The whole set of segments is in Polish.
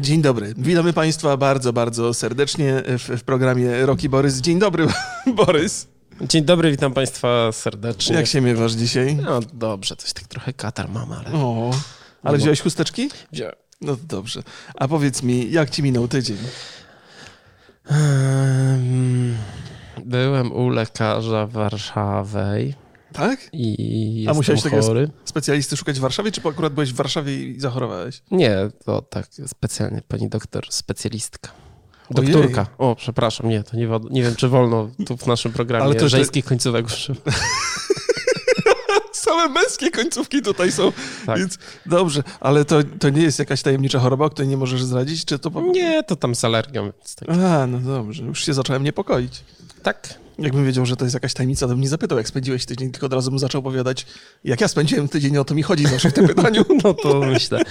Dzień dobry. Witamy Państwa bardzo, bardzo serdecznie w, w programie Roki Borys. Dzień dobry, Borys. Dzień dobry, witam Państwa serdecznie. Jak się miewasz dzisiaj? No dobrze, coś tak trochę katar mam, ale... O, ale wziąłeś chusteczki? Wziąłem. No to dobrze. A powiedz mi, jak ci minął tydzień? Byłem u lekarza Warszawej Tak? i A musiałeś takiego chory. specjalisty szukać w Warszawie, czy akurat byłeś w Warszawie i zachorowałeś? Nie, to tak specjalnie pani doktor, specjalistka. Ojej. Doktorka. O, przepraszam, nie, to nie, nie wiem, czy wolno tu w naszym programie Ale to- to- żeńskich końcówek używać. Same męskie końcówki tutaj są, Tak. więc dobrze. Ale to, to nie jest jakaś tajemnicza choroba, o której nie możesz zdradzić, czy to... Po... Nie, to tam z alergią. Więc tak. A, no dobrze. Już się zacząłem niepokoić. tak. Jakbym wiedział, że to jest jakaś tajemnica, to bym nie zapytał, jak spędziłeś tydzień, tylko od razu bym zaczął opowiadać, jak ja spędziłem tydzień, o to mi chodzi zawsze w tym pytaniu. No to myślę.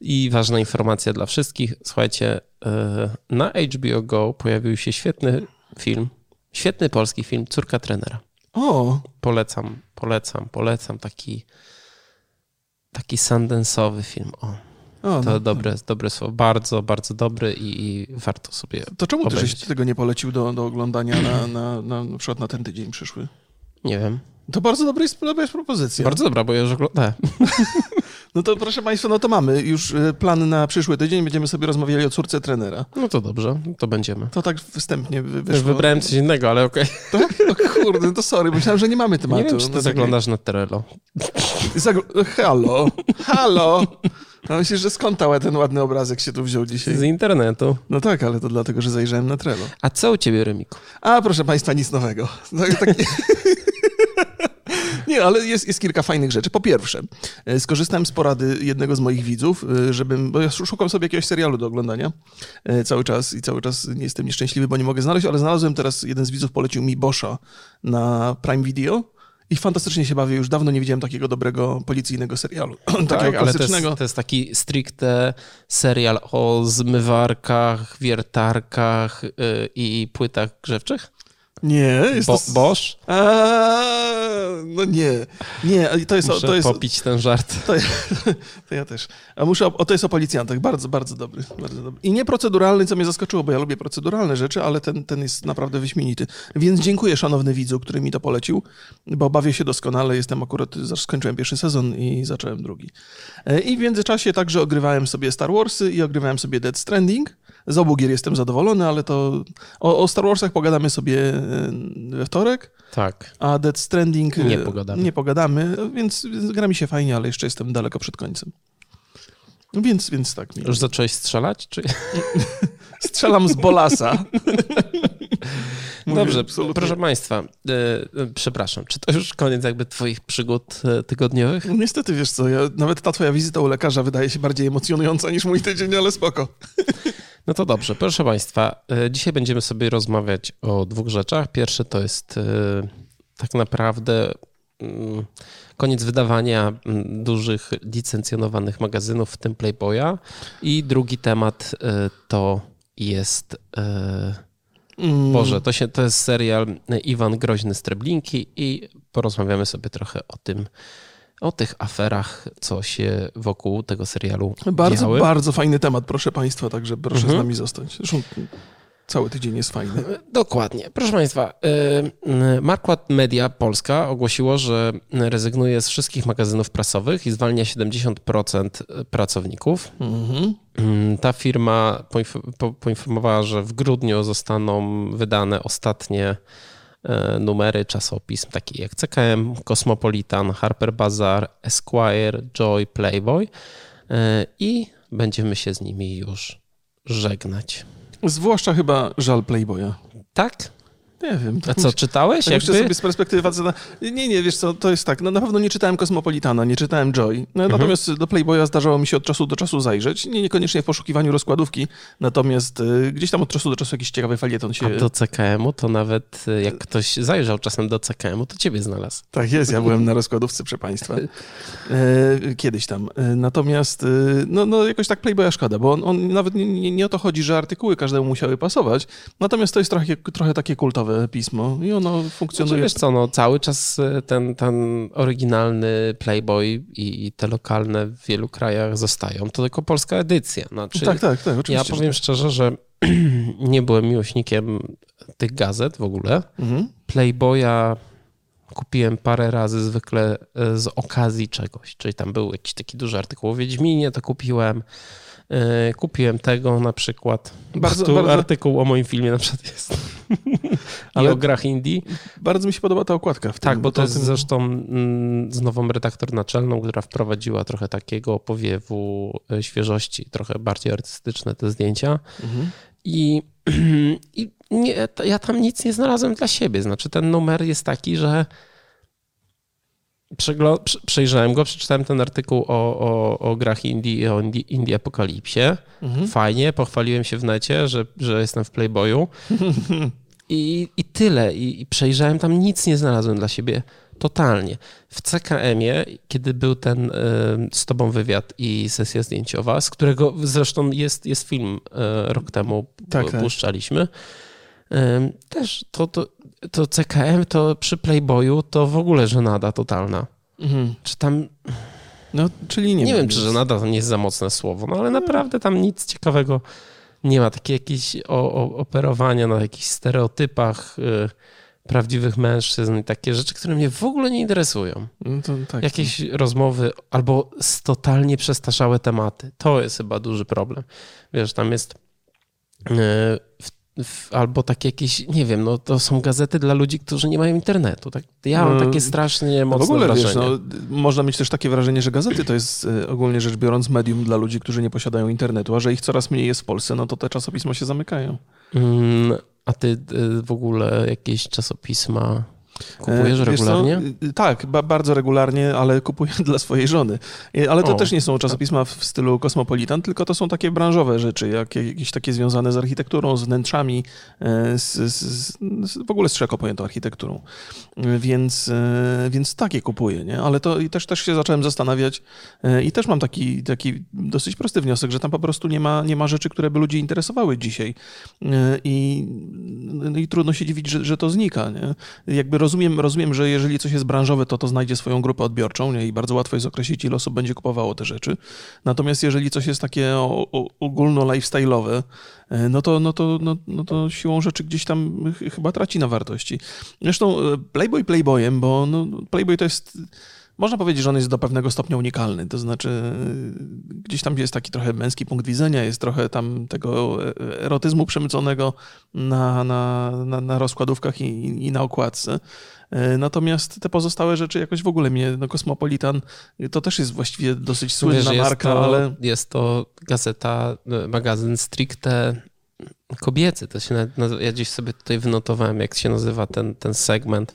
I ważna informacja dla wszystkich. Słuchajcie, e, na HBO Go pojawił się świetny film, świetny polski film Córka trenera. O, Polecam, polecam, polecam. Taki taki sundance'owy film. O, o to no. dobre, dobre słowo. Bardzo, bardzo dobry i, i warto sobie... To czemu ty żeś obejrzeć. tego nie polecił do, do oglądania na, na, na, na przykład na ten tydzień przyszły? Nie wiem. To bardzo dobra jest, dobra jest propozycja. Bardzo dobra, bo ja już oglądałem. No to proszę Państwa, no to mamy już y, plan na przyszły tydzień. Będziemy sobie rozmawiali o córce trenera. No to dobrze, to będziemy. To tak wstępnie wyszło. wybrałem coś innego, ale okej. Tak? O kurde, to sorry, myślałem, że nie mamy tematu. Nie wiem, czy No ty tak- zaglądasz na Trello. Zagl- halo, halo. No myślisz, że skąd ta- ten ładny obrazek się tu wziął dzisiaj? Z internetu. No tak, ale to dlatego, że zajrzałem na Trello. A co u ciebie, Remiku? A proszę Państwa, nic nowego. Tak, tak... Nie, ale jest, jest kilka fajnych rzeczy. Po pierwsze, e, skorzystałem z porady jednego z moich widzów, e, żebym, bo ja szukam sobie jakiegoś serialu do oglądania e, cały czas i cały czas nie jestem nieszczęśliwy, bo nie mogę znaleźć, ale znalazłem teraz, jeden z widzów polecił mi Boscha na Prime Video i fantastycznie się bawię. Już dawno nie widziałem takiego dobrego policyjnego serialu. takiego Tak, ale to klasycznego. jest, to jest taki stricte serial o zmywarkach, wiertarkach yy, i płytach grzewczych? Nie, jest Bo, to... Bosch? A, no nie, nie, to jest, Muszę to jest, popić ten żart. To, to ja też. A muszę, o, to jest o policjantach. Bardzo, bardzo dobry, bardzo dobry. I nieproceduralny, co mnie zaskoczyło, bo ja lubię proceduralne rzeczy, ale ten, ten jest naprawdę wyśmienity. Więc dziękuję, szanowny widzu, który mi to polecił, bo bawię się doskonale. Jestem akurat, skończyłem pierwszy sezon i zacząłem drugi. E, I w międzyczasie także ogrywałem sobie Star Warsy i ogrywałem sobie Dead Stranding. Z obu gier jestem zadowolony, ale to o, o Star Warsach pogadamy sobie e, we wtorek. Tak. A Dead Stranding Nie e, pogadamy. Nie pogadamy, więc, więc gra mi się fajnie, ale jeszcze jestem daleko przed końcem. No Więc, więc tak. Już zacząłeś strzelać? Czy... Strzelam z Bolasa. Mówię Dobrze, absolutnie. proszę Państwa, yy, yy, przepraszam, czy to już koniec jakby Twoich przygód tygodniowych? No Niestety, wiesz co, ja, nawet ta twoja wizyta u lekarza wydaje się bardziej emocjonująca niż mój tydzień, ale spoko. No to dobrze, proszę Państwa, yy, dzisiaj będziemy sobie rozmawiać o dwóch rzeczach. Pierwszy to jest yy, tak naprawdę mm, koniec wydawania mm, dużych licencjonowanych magazynów, w tym Playboya. I drugi temat yy, to jest... Mm, Boże, to, się, to jest serial Iwan Groźny z Treblinki i porozmawiamy sobie trochę o tym, o tych aferach, co się wokół tego serialu Bardzo, działy. bardzo fajny temat, proszę państwa, także proszę Mhm. z nami zostać. Zresztą cały tydzień jest fajny. Dokładnie. Proszę Państwa, y, Marquardt Media Polska ogłosiło, że rezygnuje z wszystkich magazynów prasowych i zwalnia 70% pracowników. Mhm. Mm, Ta firma poinf- po- poinformowała, że w grudniu zostaną wydane ostatnie e, numery czasopism, takie jak CKM, Cosmopolitan, Harper Bazaar, Esquire, Joy, Playboy e, i będziemy się z nimi już żegnać. Zwłaszcza chyba żal Playboya. Tak? Nie wiem. A co, czytałeś? Tak Jakby? sobie z perspektywy faceta... Nie, nie, wiesz co, to jest tak, no na pewno nie czytałem Kosmopolitana, nie czytałem Joy, no, Mhm. natomiast do Playboya zdarzało mi się od czasu do czasu zajrzeć, nie, niekoniecznie w poszukiwaniu rozkładówki, natomiast y, gdzieś tam od czasu do czasu jakiś ciekawy felieton się... A do CKM-u to nawet e, jak ktoś zajrzał czasem do CKM-u, to ciebie znalazł. Tak jest, ja byłem na rozkładówce, proszę państwa. E, kiedyś tam. E, natomiast, e, no, no jakoś tak Playboya szkoda, bo on, on nawet nie, nie, nie o to chodzi, że artykuły każdemu musiały pasować, natomiast to jest trochę, trochę takie kultowe internetowe pismo i ono funkcjonuje. Znaczy, wiesz co, no, cały czas e, ten, ten oryginalny Playboy i, i te lokalne w wielu krajach zostają. To tylko polska edycja. Znaczy, tak, tak, tak. Oczywiście, ja powiem tak. szczerze, że nie byłem miłośnikiem tych gazet w ogóle. Mhm. Playboya kupiłem parę razy zwykle e, z okazji czegoś, czyli tam był jakiś taki duży artykuł o Wiedźminie, to kupiłem. E, Kupiłem tego na przykład. Bardzo- tu bardzo- artykuł o moim filmie na przykład jest. I Ale- o grach indie. Bardzo mi się podoba ta okładka. W Tak, tym, bo to jest tym- zresztą mm, z nową redaktor naczelną, która wprowadziła trochę takiego powiewu e, świeżości, trochę bardziej artystyczne te zdjęcia. Mhm. I, i nie, ja tam nic nie znalazłem dla siebie. Znaczy, ten numer jest taki, że przeglo- prze- przejrzałem go, przeczytałem ten artykuł o, o, o grach indie i o indie, indie apokalipsie. Mhm. Fajnie, pochwaliłem się w necie, że, że jestem w Playboyu. I, I tyle. I, I przejrzałem tam, nic nie znalazłem dla siebie. Totalnie. W CKM-ie, kiedy był ten y, z tobą wywiad i sesja zdjęciowa, z którego zresztą jest, jest film y, rok temu, Tak, tak, tak. Też to, to, to CKM to przy Playboyu to w ogóle żenada totalna. Mhm. Czy tam, No, czyli nie, nie, wiem, czy żenada to nie jest za mocne słowo, no ale naprawdę tam nic ciekawego nie ma. Takie jakieś o, o, operowania na jakichś stereotypach y, prawdziwych mężczyzn i takie rzeczy, które mnie w ogóle nie interesują. No to, tak. Jakieś rozmowy albo totalnie przestarzałe tematy. To jest chyba duży problem. Wiesz, tam jest y, w, albo takie jakieś, nie wiem, no to są gazety dla ludzi, którzy nie mają internetu. Tak? Ja mam No, takie strasznie No mocne w ogóle wrażenie. wiesz, no, można mieć też takie wrażenie, że gazety to jest e, ogólnie rzecz biorąc medium dla ludzi, którzy nie posiadają internetu, a że ich coraz mniej jest w Polsce, no to te czasopisma się zamykają. Mm, A ty y, w ogóle jakieś czasopisma kupujesz E, regularnie? y, Tak, ba bardzo regularnie, ale kupuję dla swojej żony. E, Ale to O. też nie są czasopisma w w stylu Kosmopolitan, tylko to są takie branżowe rzeczy, jak, jakieś takie związane z architekturą, z wnętrzami, e, z, z, z, w ogóle z szeroko pojętą architekturą. E, Więc, e, więc takie kupuję, nie? Ale to i też, też się zacząłem zastanawiać e, i też mam taki, taki dosyć prosty wniosek, że tam po prostu nie ma, nie ma rzeczy, które by ludzi interesowały dzisiaj. E, I, i trudno się dziwić, że, że to znika, nie? Jakby rozumiem, rozumiem, że jeżeli coś jest branżowe, to to znajdzie swoją grupę odbiorczą nie? i bardzo łatwo jest określić, ile osób będzie kupowało te rzeczy. Natomiast jeżeli coś jest takie ogólno-lifestyle'owe, e, no to, no, to, no, no to siłą rzeczy gdzieś tam ch- chyba traci na wartości. Zresztą e, Playboy Playboyem, bo no, Playboy to jest... Można powiedzieć, że on jest do pewnego stopnia unikalny, to znaczy e, gdzieś tam jest taki trochę męski punkt widzenia, jest trochę tam tego e, erotyzmu przemyconego na, na, na, na rozkładówkach i, i na okładce. E, Natomiast te pozostałe rzeczy jakoś w ogóle mnie, no Kosmopolitan to też jest właściwie dosyć słynna Wiesz, marka, to, ale Jest to gazeta, y, magazyn stricte kobiecy. To się nawet, ja gdzieś sobie tutaj wynotowałem, jak się nazywa ten, ten segment.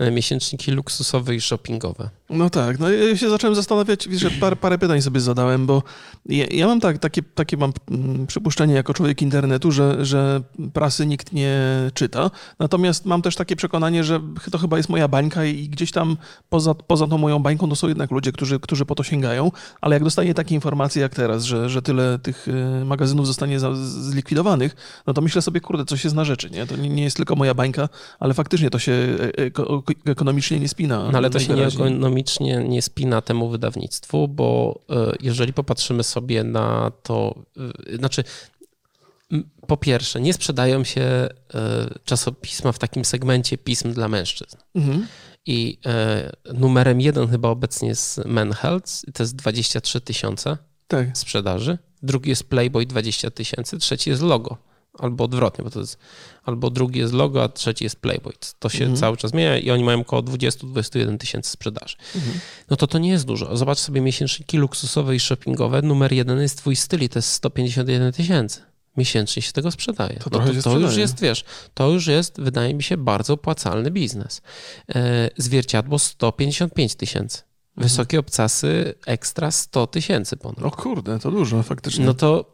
Y, Miesięczniki luksusowe i shoppingowe. No tak, no ja się zacząłem zastanawiać, wiesz, że parę, pytań sobie zadałem, bo ja, ja mam tak, takie, takie mam mm, przypuszczenie jako człowiek internetu, że, że prasy nikt nie czyta, natomiast mam też takie przekonanie, że to chyba jest moja bańka i gdzieś tam poza, poza tą moją bańką to są jednak ludzie, którzy, którzy po to sięgają, ale jak dostaję takie informacje jak teraz, że, że tyle tych y, magazynów zostanie zlikwidowanych, no to myślę sobie, kurde, coś jest na rzeczy, nie? To nie, nie jest tylko moja bańka, ale faktycznie to się e, eko, ekonomicznie nie spina. No ale to się nie ekonomicznie nie spina temu wydawnictwu, bo y, jeżeli popatrzymy sobie na to, y, znaczy po pierwsze, nie sprzedają się y, czasopisma w takim segmencie pism dla mężczyzn. Mhm. I numerem jeden chyba obecnie jest Men Health, to jest 23 tysiące Tak. sprzedaży. Drugi jest Playboy 20 tysięcy, trzeci jest logo. Albo odwrotnie, bo to jest albo drugi jest logo, a trzeci jest Playboy. To się Mhm. cały czas zmienia i oni mają około 20-21 tysięcy sprzedaży. Mhm. No to to nie jest dużo. Zobacz sobie miesięczniki luksusowe i shoppingowe. Numer jeden jest twój styl i to jest 151 tysięcy. Miesięcznie się tego sprzedaje. To no to, to już jest, wiesz, to już jest, wydaje mi się, bardzo opłacalny biznes. E, zwierciadło 155 tysięcy. Mhm. Wysokie obcasy ekstra 100 tysięcy ponad. O kurde, to dużo faktycznie. No to,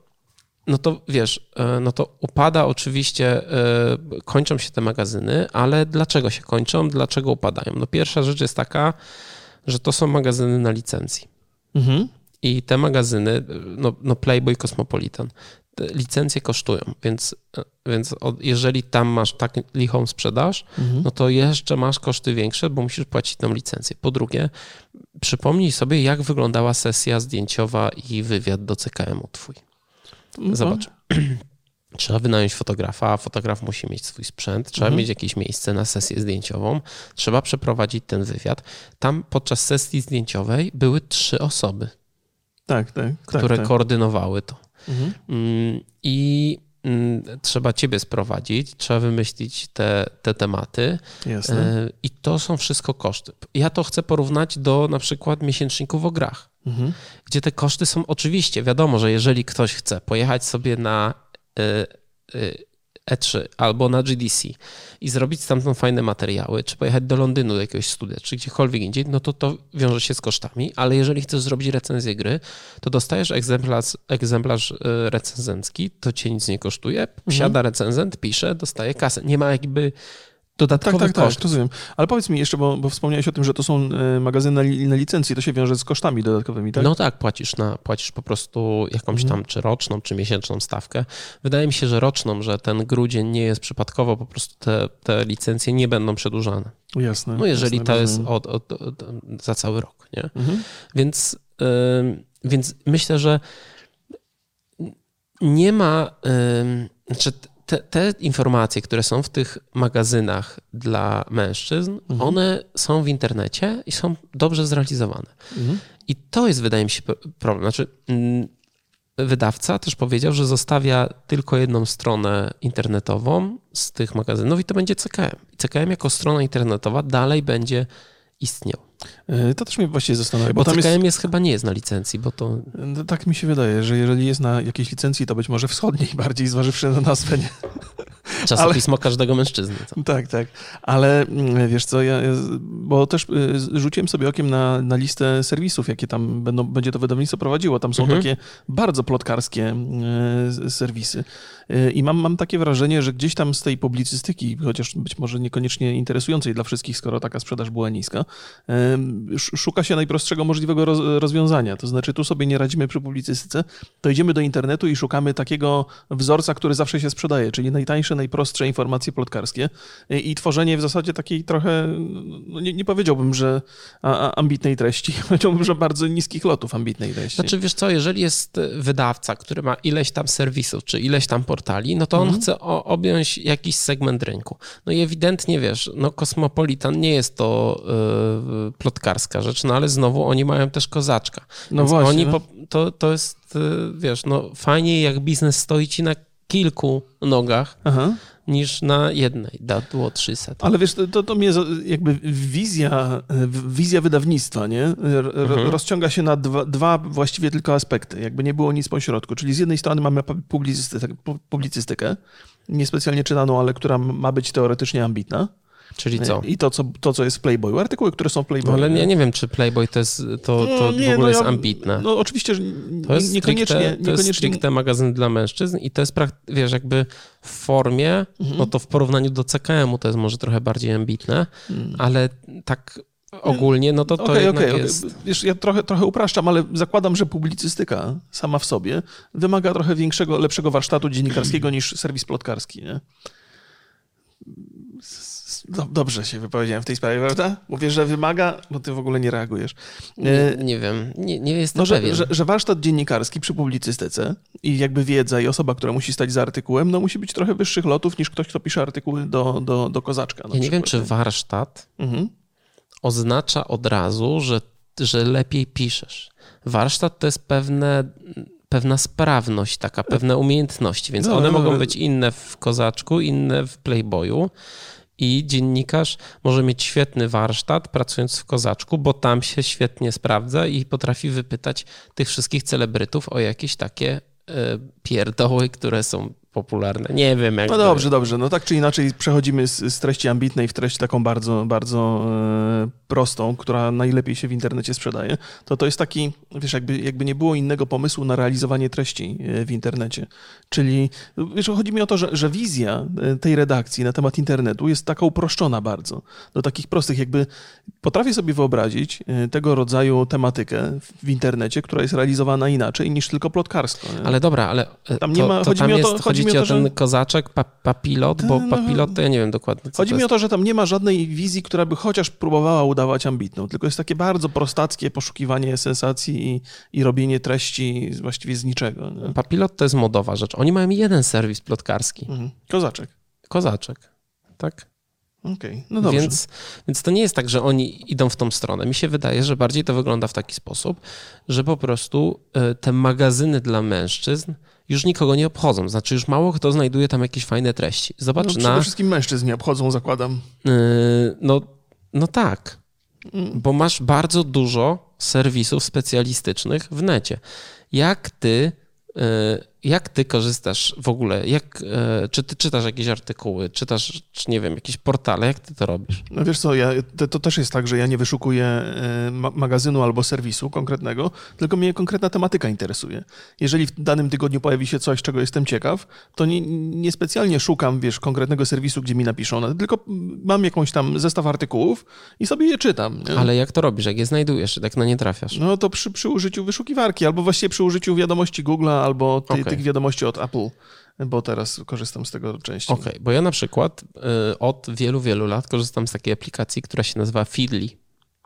no to wiesz, e, no to upada oczywiście, e, kończą się te magazyny, ale dlaczego się kończą? Dlaczego upadają? No pierwsza rzecz jest taka, że to są magazyny na licencji. Mhm. I te magazyny, no, no Playboy Cosmopolitan, te licencje kosztują, więc, więc od, jeżeli tam masz tak lichą sprzedaż, Mhm. no to jeszcze masz koszty większe, bo musisz płacić tą licencję. Po drugie, przypomnij sobie, jak wyglądała sesja zdjęciowa i wywiad do CKM-u twój. No, Zobacz. Trzeba wynająć fotografa, a fotograf musi mieć swój sprzęt, trzeba Mhm. mieć jakieś miejsce na sesję zdjęciową, trzeba przeprowadzić ten wywiad. Tam podczas sesji zdjęciowej były trzy osoby, Tak, tak. które tak, tak. koordynowały to. Mhm. Mm, I mm, trzeba ciebie sprowadzić, trzeba wymyślić te, te tematy Jasne. e, i to są wszystko koszty. Ja to chcę porównać do na przykład miesięczników o grach Mhm. gdzie te koszty są oczywiście, wiadomo, że jeżeli ktoś chce pojechać sobie na y, y, E3 albo na GDC i zrobić stamtąd fajne materiały, czy pojechać do Londynu do jakiegoś studia, czy gdziekolwiek indziej, no to to wiąże się z kosztami, ale jeżeli chcesz zrobić recenzję gry, to dostajesz egzemplarz, egzemplarz y, recenzencki, to cię nic nie kosztuje, siada recenzent, pisze, dostaje kasę. Nie ma jakby Tak, dodatkowych tak, tak, kosztów. rozumiem. Ale powiedz mi jeszcze, bo, bo wspomniałeś o tym, że to są e, magazyny na, li, na licencji, to się wiąże z kosztami dodatkowymi, tak? No tak, płacisz, na, płacisz po prostu jakąś Mhm. tam czy roczną, czy miesięczną stawkę. Wydaje mi się, że roczną, że ten grudzień nie jest przypadkowo, po prostu te, te licencje nie będą przedłużane. Jasne. No jeżeli jasne, to jest od, od, od, za cały rok, nie? Mhm. Więc, więc myślę, że nie ma, znaczy te, te informacje, które są w tych magazynach dla mężczyzn, Mhm. one są w internecie i są dobrze zrealizowane. Mhm. I to jest, wydaje mi się, problem. Znaczy, mm, wydawca też powiedział, że zostawia tylko jedną stronę internetową z tych magazynów i to będzie CKM. I CKM jako strona internetowa dalej będzie istniał. E, To też mnie właściwie zastanawia, Bo bo tam CKM jest... jest... chyba nie jest na licencji, bo to... No, Tak mi się wydaje, że jeżeli jest na jakiejś licencji, to być może wschodniej bardziej, zważywszy na nazwę. Nie? Czasopismo każdego mężczyzny. To. Tak, tak. Ale mm, wiesz co, ja, bo też y, rzuciłem sobie okiem na, na listę serwisów, jakie tam będą, będzie to wydawnictwo prowadziło. Tam są Mhm. takie bardzo plotkarskie y, serwisy. Y, I mam, mam takie wrażenie, że gdzieś tam z tej publicystyki, chociaż być może niekoniecznie interesującej dla wszystkich, skoro taka sprzedaż była niska, sz- szuka się najprostszego możliwego roz, rozwiązania. To znaczy, tu sobie nie radzimy przy publicystyce, to idziemy do internetu i szukamy takiego wzorca, który zawsze się sprzedaje, czyli najtańsze, najprostsze informacje plotkarskie i, i tworzenie w zasadzie takiej trochę, no nie, nie powiedziałbym, że a, a, ambitnej treści, powiedziałbym, że bardzo niskich lotów ambitnej treści. Znaczy, wiesz co, jeżeli jest wydawca, który ma ileś tam serwisów, czy ileś tam portali, no to on Mhm. chce objąć jakiś segment rynku. No i ewidentnie, wiesz, no Kosmopolitan nie jest to yy, plotkarska rzecz, no ale znowu oni mają też kozaczka. no Więc właśnie. Oni no. po, to, to jest, yy, wiesz, no fajniej jak biznes stoi ci na kilku nogach Aha. niż na jednej. Dadło 300. Ale wiesz, to, to mnie jakby wizja, wizja wydawnictwa, nie? Mhm. Rozciąga się na dwa, dwa właściwie tylko aspekty. Jakby nie było nic pośrodku. Czyli z jednej strony mamy pu- publicystykę, pu- publicystykę niespecjalnie czytaną, ale która ma być teoretycznie ambitna. Czyli co? I to, co, to, co jest w Playboyu. Artykuły, które są w No, Playboyu. ale ja nie wiem, czy Playboy to, jest, to, to No, nie, w ogóle no jest ja- ambitne. No oczywiście, że To jest niekoniecznie, stricte, to jest stricte magazyn dla mężczyzn i to jest, wiesz, jakby w formie, Mhm. no to w porównaniu do CKM-u to jest może trochę bardziej ambitne, Mm. ale tak ogólnie, no to to jednak okej, okej. jest... Wiesz, ja trochę, trochę upraszczam, ale zakładam, że publicystyka sama w sobie wymaga trochę większego, lepszego warsztatu dziennikarskiego niż serwis plotkarski, nie? Do, dobrze się wypowiedziałem w tej sprawie, prawda? Mówię, że wymaga, bo ty w ogóle nie reagujesz. E, Nie, nie wiem, nie, nie jestem No, że, pewien. że, że warsztat dziennikarski przy publicystyce i jakby wiedza i osoba, która musi stać za artykułem, no musi być trochę wyższych lotów niż ktoś, kto pisze artykuły do, do, do kozaczka. Ja nie wiem, czy warsztat Mhm. oznacza od razu, że, że lepiej piszesz. Warsztat to jest pewne, pewna sprawność, taka pewne umiejętności, więc No, one no, mogą no. być inne w Kozaczku, inne w Playboyu. I dziennikarz może mieć świetny warsztat pracując w Kozaczku, bo tam się świetnie sprawdza i potrafi wypytać tych wszystkich celebrytów o jakieś takie e, pierdoły, które są popularne. Nie wiem, jak. No dobrze, dobrze. No tak czy inaczej przechodzimy z, z treści ambitnej w treść taką bardzo, bardzo e, prostą, która najlepiej się w internecie sprzedaje. To to jest taki, wiesz, jakby, jakby nie było innego pomysłu na realizowanie treści e, w internecie. Czyli, wiesz, chodzi mi o to, że, że wizja e, tej redakcji na temat internetu jest taka uproszczona bardzo. Do takich prostych, jakby potrafię sobie wyobrazić e, tego rodzaju tematykę w internecie, która jest realizowana inaczej niż tylko plotkarstwo. Nie? Ale dobra, ale Tam to, nie ma- to chodzi mi o to- jest, chodzi chodzi mi o to, ten że- kozaczek, pa, papilot, bo no, papilot to ja nie wiem dokładnie, co Chodzi mi o to, że tam nie ma żadnej wizji, która by chociaż próbowała udawać ambitną, tylko jest takie bardzo prostackie poszukiwanie sensacji i, i robienie treści właściwie z niczego. Nie? Papilot to jest modowa rzecz. Oni mają jeden serwis plotkarski. Mhm. Kozaczek. Kozaczek. Tak? Okej, no dobrze. Więc, więc to nie jest tak, że oni idą w tą stronę. Mi się wydaje, że bardziej to wygląda w taki sposób, że po prostu e, te magazyny dla mężczyzn już nikogo nie obchodzą. Znaczy, już mało kto znajduje tam jakieś fajne treści. no, Zobacz przede na. wszystkim mężczyzn nie obchodzą, zakładam. e, No, no tak. Mm. Bo masz bardzo dużo serwisów specjalistycznych w necie. Jak ty, e, jak ty korzystasz w ogóle? Jak, e, czy ty czytasz jakieś artykuły, czytasz, czy nie wiem, jakieś portale? Jak ty to robisz? No wiesz co, ja, to, to też jest tak, że ja nie wyszukuję e, ma magazynu albo serwisu konkretnego, tylko mnie konkretna tematyka interesuje. Jeżeli w danym tygodniu pojawi się coś, czego jestem ciekaw, to nie, nie specjalnie szukam, wiesz, konkretnego serwisu, gdzie mi napiszą, no, tylko mam jakąś tam zestaw artykułów i sobie je czytam. Nie? Ale jak to robisz? Jak je znajdujesz? Jak na nie trafiasz? No to przy, przy użyciu wyszukiwarki, albo właściwie przy użyciu wiadomości Google'a, albo ty, Okej. tych wiadomości od Apple, bo teraz korzystam z tego częściej. Okej, bo ja na przykład y, od wielu, wielu lat korzystam z takiej aplikacji, która się nazywa Feedly.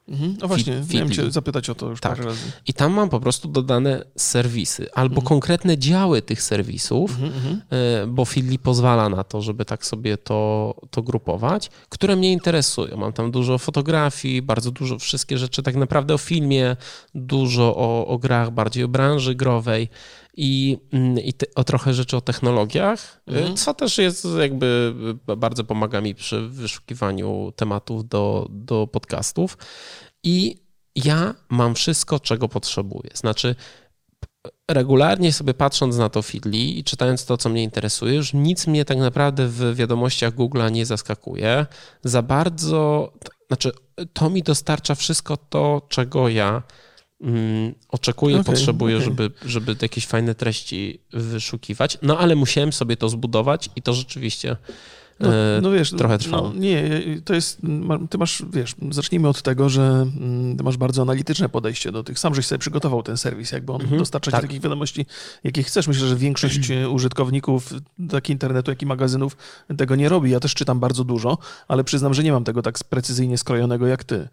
Mhm. No właśnie, miałem cię zapytać o to już Tak. parę razy. I tam mam po prostu dodane serwisy albo konkretne działy tych serwisów, Mhm, mhm. y, bo Feedly pozwala na to, żeby tak sobie to, to grupować, które mnie interesują. Mam tam dużo fotografii, bardzo dużo, wszystkie rzeczy tak naprawdę o filmie, dużo o, o grach, bardziej o branży growej i, mm, i te, o trochę rzeczy o technologiach, y, Mhm. co też jest jakby y, bardzo pomaga mi przy wyszukiwaniu tematów do, do podcastów. I ja mam wszystko, czego potrzebuję. Znaczy, regularnie sobie patrząc na to Feedly i czytając to, co mnie interesuje, już nic mnie tak naprawdę w wiadomościach Google'a nie zaskakuje. Za bardzo, znaczy, to mi dostarcza wszystko to, czego ja mm, oczekuję, Okej, potrzebuję, okej. żeby, żeby jakieś fajne treści wyszukiwać. No ale musiałem sobie to zbudować i to rzeczywiście No, e, no wiesz, trochę trwało. No, nie, to jest, ty masz, wiesz, zacznijmy od tego, że mm, ty masz bardzo analityczne podejście do tych. Sam żeś sobie przygotował ten serwis, jakby on Mhm, dostarcza tak. takich wiadomości, jakie chcesz. Myślę, że większość e, użytkowników tak internetu, jak i magazynów tego nie robi. Ja też czytam bardzo dużo, ale przyznam, że nie mam tego tak precyzyjnie skrojonego jak ty.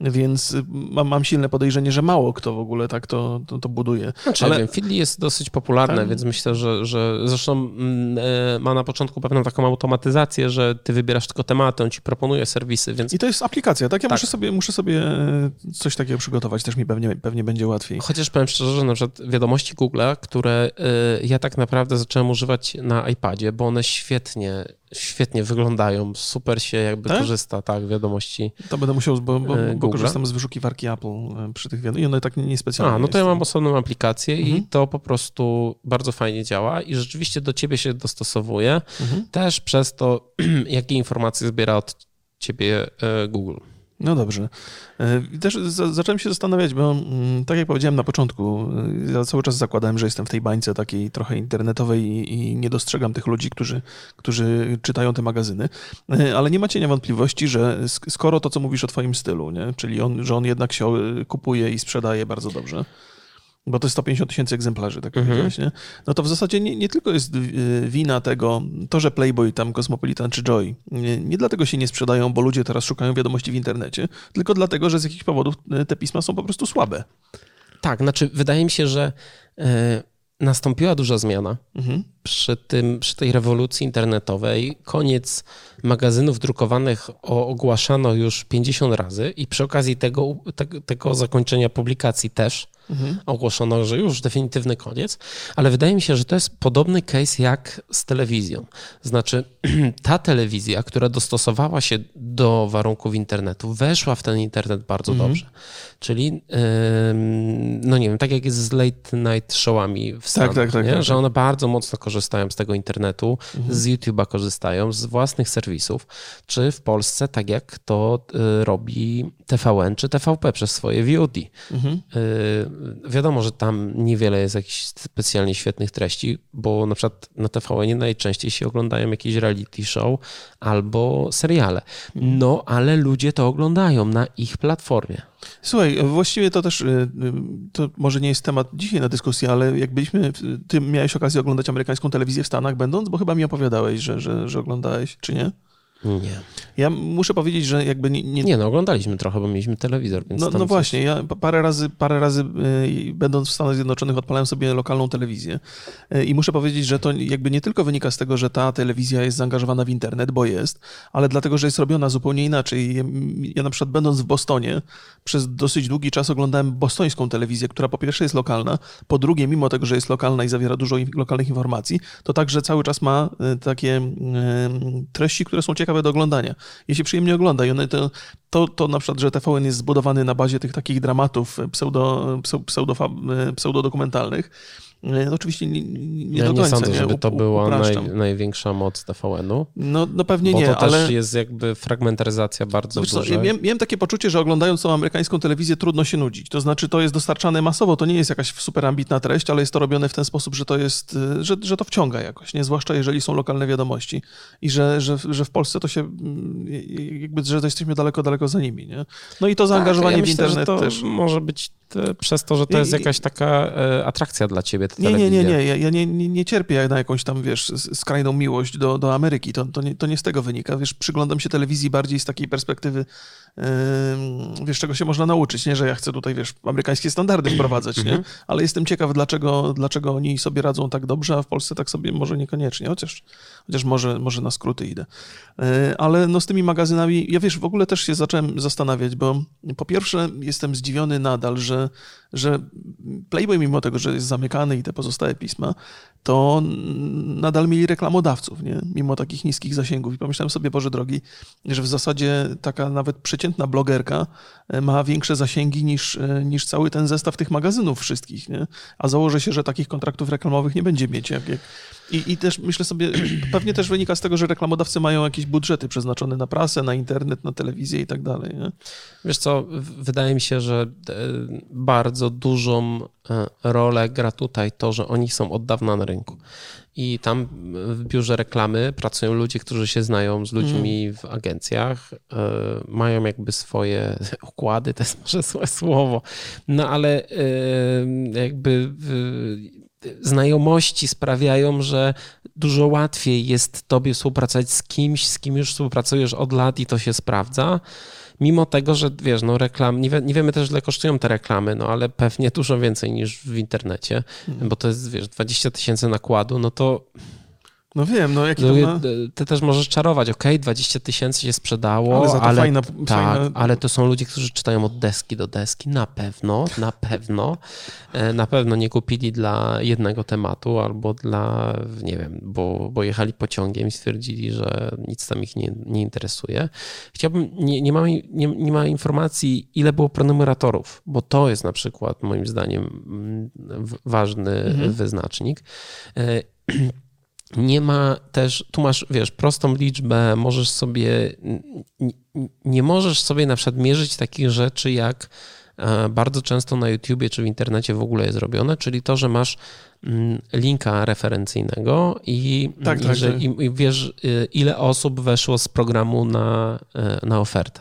Więc y, mam, mam silne podejrzenie, że mało kto w ogóle tak to, to, to buduje. Znaczy, Ale- wiem, Feedly jest dosyć popularne, Tak. więc myślę, że, że zresztą mm, e, ma na początku pewną taką automatyzację, że ty wybierasz tylko tematy, on ci proponuje serwisy, więc I to jest aplikacja, tak? Ja Tak. Muszę, sobie, muszę sobie e, coś takiego przygotować, też mi pewnie, pewnie będzie łatwiej. chociaż powiem szczerze, że na przykład wiadomości Google'a, które e, ja tak naprawdę zacząłem używać na iPadzie, bo one świetnie, świetnie wyglądają, super się jakby Tak? korzysta, tak, wiadomości. To będę musiał, bo, bo, E, bo korzystam z wyszukiwarki Apple e, przy tych wiadomościach i one tak niespecjalnie A, no to ja mam osobną aplikację Mhm. i to po prostu bardzo fajnie działa i rzeczywiście do ciebie się dostosowuje, Mhm. też przez to, jakie informacje zbiera od ciebie e, Google. No dobrze. E, też za, zacząłem się zastanawiać, bo mm, tak jak powiedziałem na początku, e, ja cały czas zakładałem, że jestem w tej bańce takiej trochę internetowej i, nie dostrzegam tych ludzi, którzy, którzy czytają te magazyny, E, ale nie ma cienia wątpliwości, że sk- skoro to, co mówisz o twoim stylu, nie? czyli on, że on jednak się kupuje i sprzedaje bardzo dobrze, bo to jest 150 tysięcy egzemplarzy, tak Mhm. powiedziałeś, nie? No to w zasadzie nie, nie tylko jest y, wina tego, to, że Playboy, tam Cosmopolitan czy Joy, nie, nie dlatego się nie sprzedają, bo ludzie teraz szukają wiadomości w internecie, tylko dlatego, że z jakichś powodów y, te pisma są po prostu słabe. Tak, znaczy wydaje mi się, że e, nastąpiła duża zmiana Mhm. Przy, tym, przy tej rewolucji internetowej. Koniec magazynów drukowanych ogłaszano już 50 razy i przy okazji tego, te, tego zakończenia publikacji też Mhm. ogłoszono, że już definitywny koniec, ale wydaje mi się, że to jest podobny case jak z telewizją. Znaczy, ta telewizja, która dostosowała się do warunków internetu, weszła w ten internet bardzo Mhm. dobrze. Czyli, no nie wiem, tak jak jest z late night showami w Stanach, tak, tak, tak, że tak. one bardzo mocno korzystają korzystają z tego internetu, Mhm. z YouTube'a korzystają, z własnych serwisów, czy w Polsce, tak jak to y, robi TVN czy TVP przez swoje VOD. Mhm. Y, Wiadomo, że tam niewiele jest jakichś specjalnie świetnych treści, bo na przykład na TVN najczęściej się oglądają jakieś reality show albo seriale. No, ale ludzie to oglądają na ich platformie. Słuchaj, właściwie to też, y, y, to może nie jest temat dzisiaj na dyskusję, ale jak byliśmy, ty miałeś okazję oglądać amerykańską telewizję w Stanach będąc, bo chyba mi opowiadałeś, że, że, że oglądałeś, czy nie? Nie. Ja muszę powiedzieć, że jakby nie, nie, Nie, no oglądaliśmy trochę, bo mieliśmy telewizor, więc No, no coś- właśnie, ja pa- parę razy, parę razy y, będąc w Stanach Zjednoczonych odpalałem sobie lokalną telewizję Y, i muszę powiedzieć, że to jakby nie tylko wynika z tego, że ta telewizja jest zaangażowana w internet, bo jest, ale dlatego, że jest robiona zupełnie inaczej. Ja- Ja na przykład będąc w Bostonie przez dosyć długi czas oglądałem bostońską telewizję, która po pierwsze jest lokalna, po drugie mimo tego, że jest lokalna i zawiera dużo lokalnych informacji, to także cały czas ma y, takie treści, które są ciekawe do oglądania. Je się przyjemnie ogląda i one to, to, to na przykład, że TVN jest zbudowany na bazie tych takich dramatów pseudo, pseu- pseudofa, pseudodokumentalnych, y, oczywiście nie, nie Ja do nie końca. sądzę, żeby to była naj, największa moc TVN-u, No, no pewnie nie, to ale... też jest jakby fragmentaryzacja bardzo co, duża. ja miałem, miałem takie poczucie, że oglądając tą amerykańską telewizję trudno się nudzić. To znaczy, to jest dostarczane masowo, to nie jest jakaś super ambitna treść, ale jest to robione w ten sposób, że to jest, y, że, że to wciąga jakoś, nie? Zwłaszcza jeżeli są lokalne wiadomości i że, że, że w Polsce to się, mm, jakby, że jesteśmy daleko, daleko za nimi, nie? No i to zaangażowanie tak, ja w internet myślę, że to też. może być te, przez to, że to jest jakaś taka e, atrakcja dla ciebie, Nie, nie, nie, nie. Ja, nie, nie, cierpię na jakąś tam, wiesz, skrajną miłość do, do Ameryki. To, to, nie, to nie z tego wynika. Wiesz, przyglądam się telewizji bardziej z takiej perspektywy, wiesz, czego się można nauczyć. Nie, że ja chcę tutaj, wiesz, amerykańskie standardy wprowadzać, nie? Mhm. Ale jestem ciekaw, dlaczego, dlaczego oni sobie radzą tak dobrze, a w Polsce tak sobie może niekoniecznie. Chociaż, chociaż może, może na skróty idę. Yy, Ale no z tymi magazynami, ja wiesz, w ogóle też się zacząłem zastanawiać, bo po pierwsze jestem zdziwiony nadal, że, że Playboy, mimo tego, że jest zamykany i te pozostałe pisma, to nadal mieli reklamodawców, nie? mimo takich niskich zasięgów. I pomyślałem sobie, Boże drogi, że w zasadzie taka nawet przeciętna blogerka e, ma większe zasięgi niż, e, niż cały ten zestaw tych magazynów wszystkich. Nie? A założę się, że takich kontraktów reklamowych nie będzie mieć. Jak, jak... I, I też myślę sobie, pewnie też wynika z tego, że reklamodawcy mają jakieś budżety przeznaczone na prasę, na internet, na telewizję i tak dalej. Nie? Wiesz co, wydaje mi się, że e, bardzo dużą rolę gra tutaj to, że oni są od dawna na rynku. I tam w biurze reklamy pracują ludzie, którzy się znają z ludźmi w agencjach, e, mają jakby swoje układy, to jest może złe słowo, no ale e, jakby e, znajomości sprawiają, że dużo łatwiej jest tobie współpracować z kimś, z kim już współpracujesz od lat i to się sprawdza. Mimo tego, że wiesz, no reklam, nie, wie, nie wiemy też, ile kosztują te reklamy, no ale pewnie dużo więcej niż w internecie, bo to jest, wiesz, 20 tysięcy nakładu, no to No wiem, no jaki to no, ma... ty też możesz czarować, ok, 20 tysięcy się sprzedało, Ale za to ale, fajna- tak, fajna- ale to są ludzie, którzy czytają od deski do deski, na pewno, na pewno, E, na pewno nie kupili dla jednego tematu albo dla, nie wiem, bo, bo jechali pociągiem i stwierdzili, że nic tam ich nie, nie interesuje. Chciałbym, nie, nie, ma, nie, nie ma informacji, ile było prenumeratorów, bo to jest na przykład moim zdaniem mm, ważny wyznacznik. Nie ma też, tu masz, wiesz, prostą liczbę, możesz sobie, nie możesz sobie na przykład mierzyć takich rzeczy, jak e, bardzo często na YouTubie czy w internecie w ogóle jest robione, czyli to, że masz mm, linka referencyjnego i, Tak, i, tak, że, tak. i, i wiesz, y, ile osób weszło z programu na, e, na ofertę.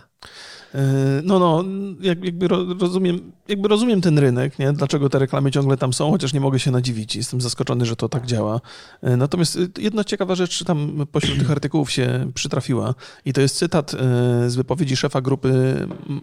Yy, No, no, jak- jakby ro- rozumiem, jakby rozumiem ten rynek, nie? dlaczego te reklamy ciągle tam są, chociaż nie mogę się nadziwić. Jestem zaskoczony, że to tak działa. Yy, Natomiast yy, jedna ciekawa rzecz tam pośród tych artykułów się przytrafiła i to jest cytat z wypowiedzi szefa grupy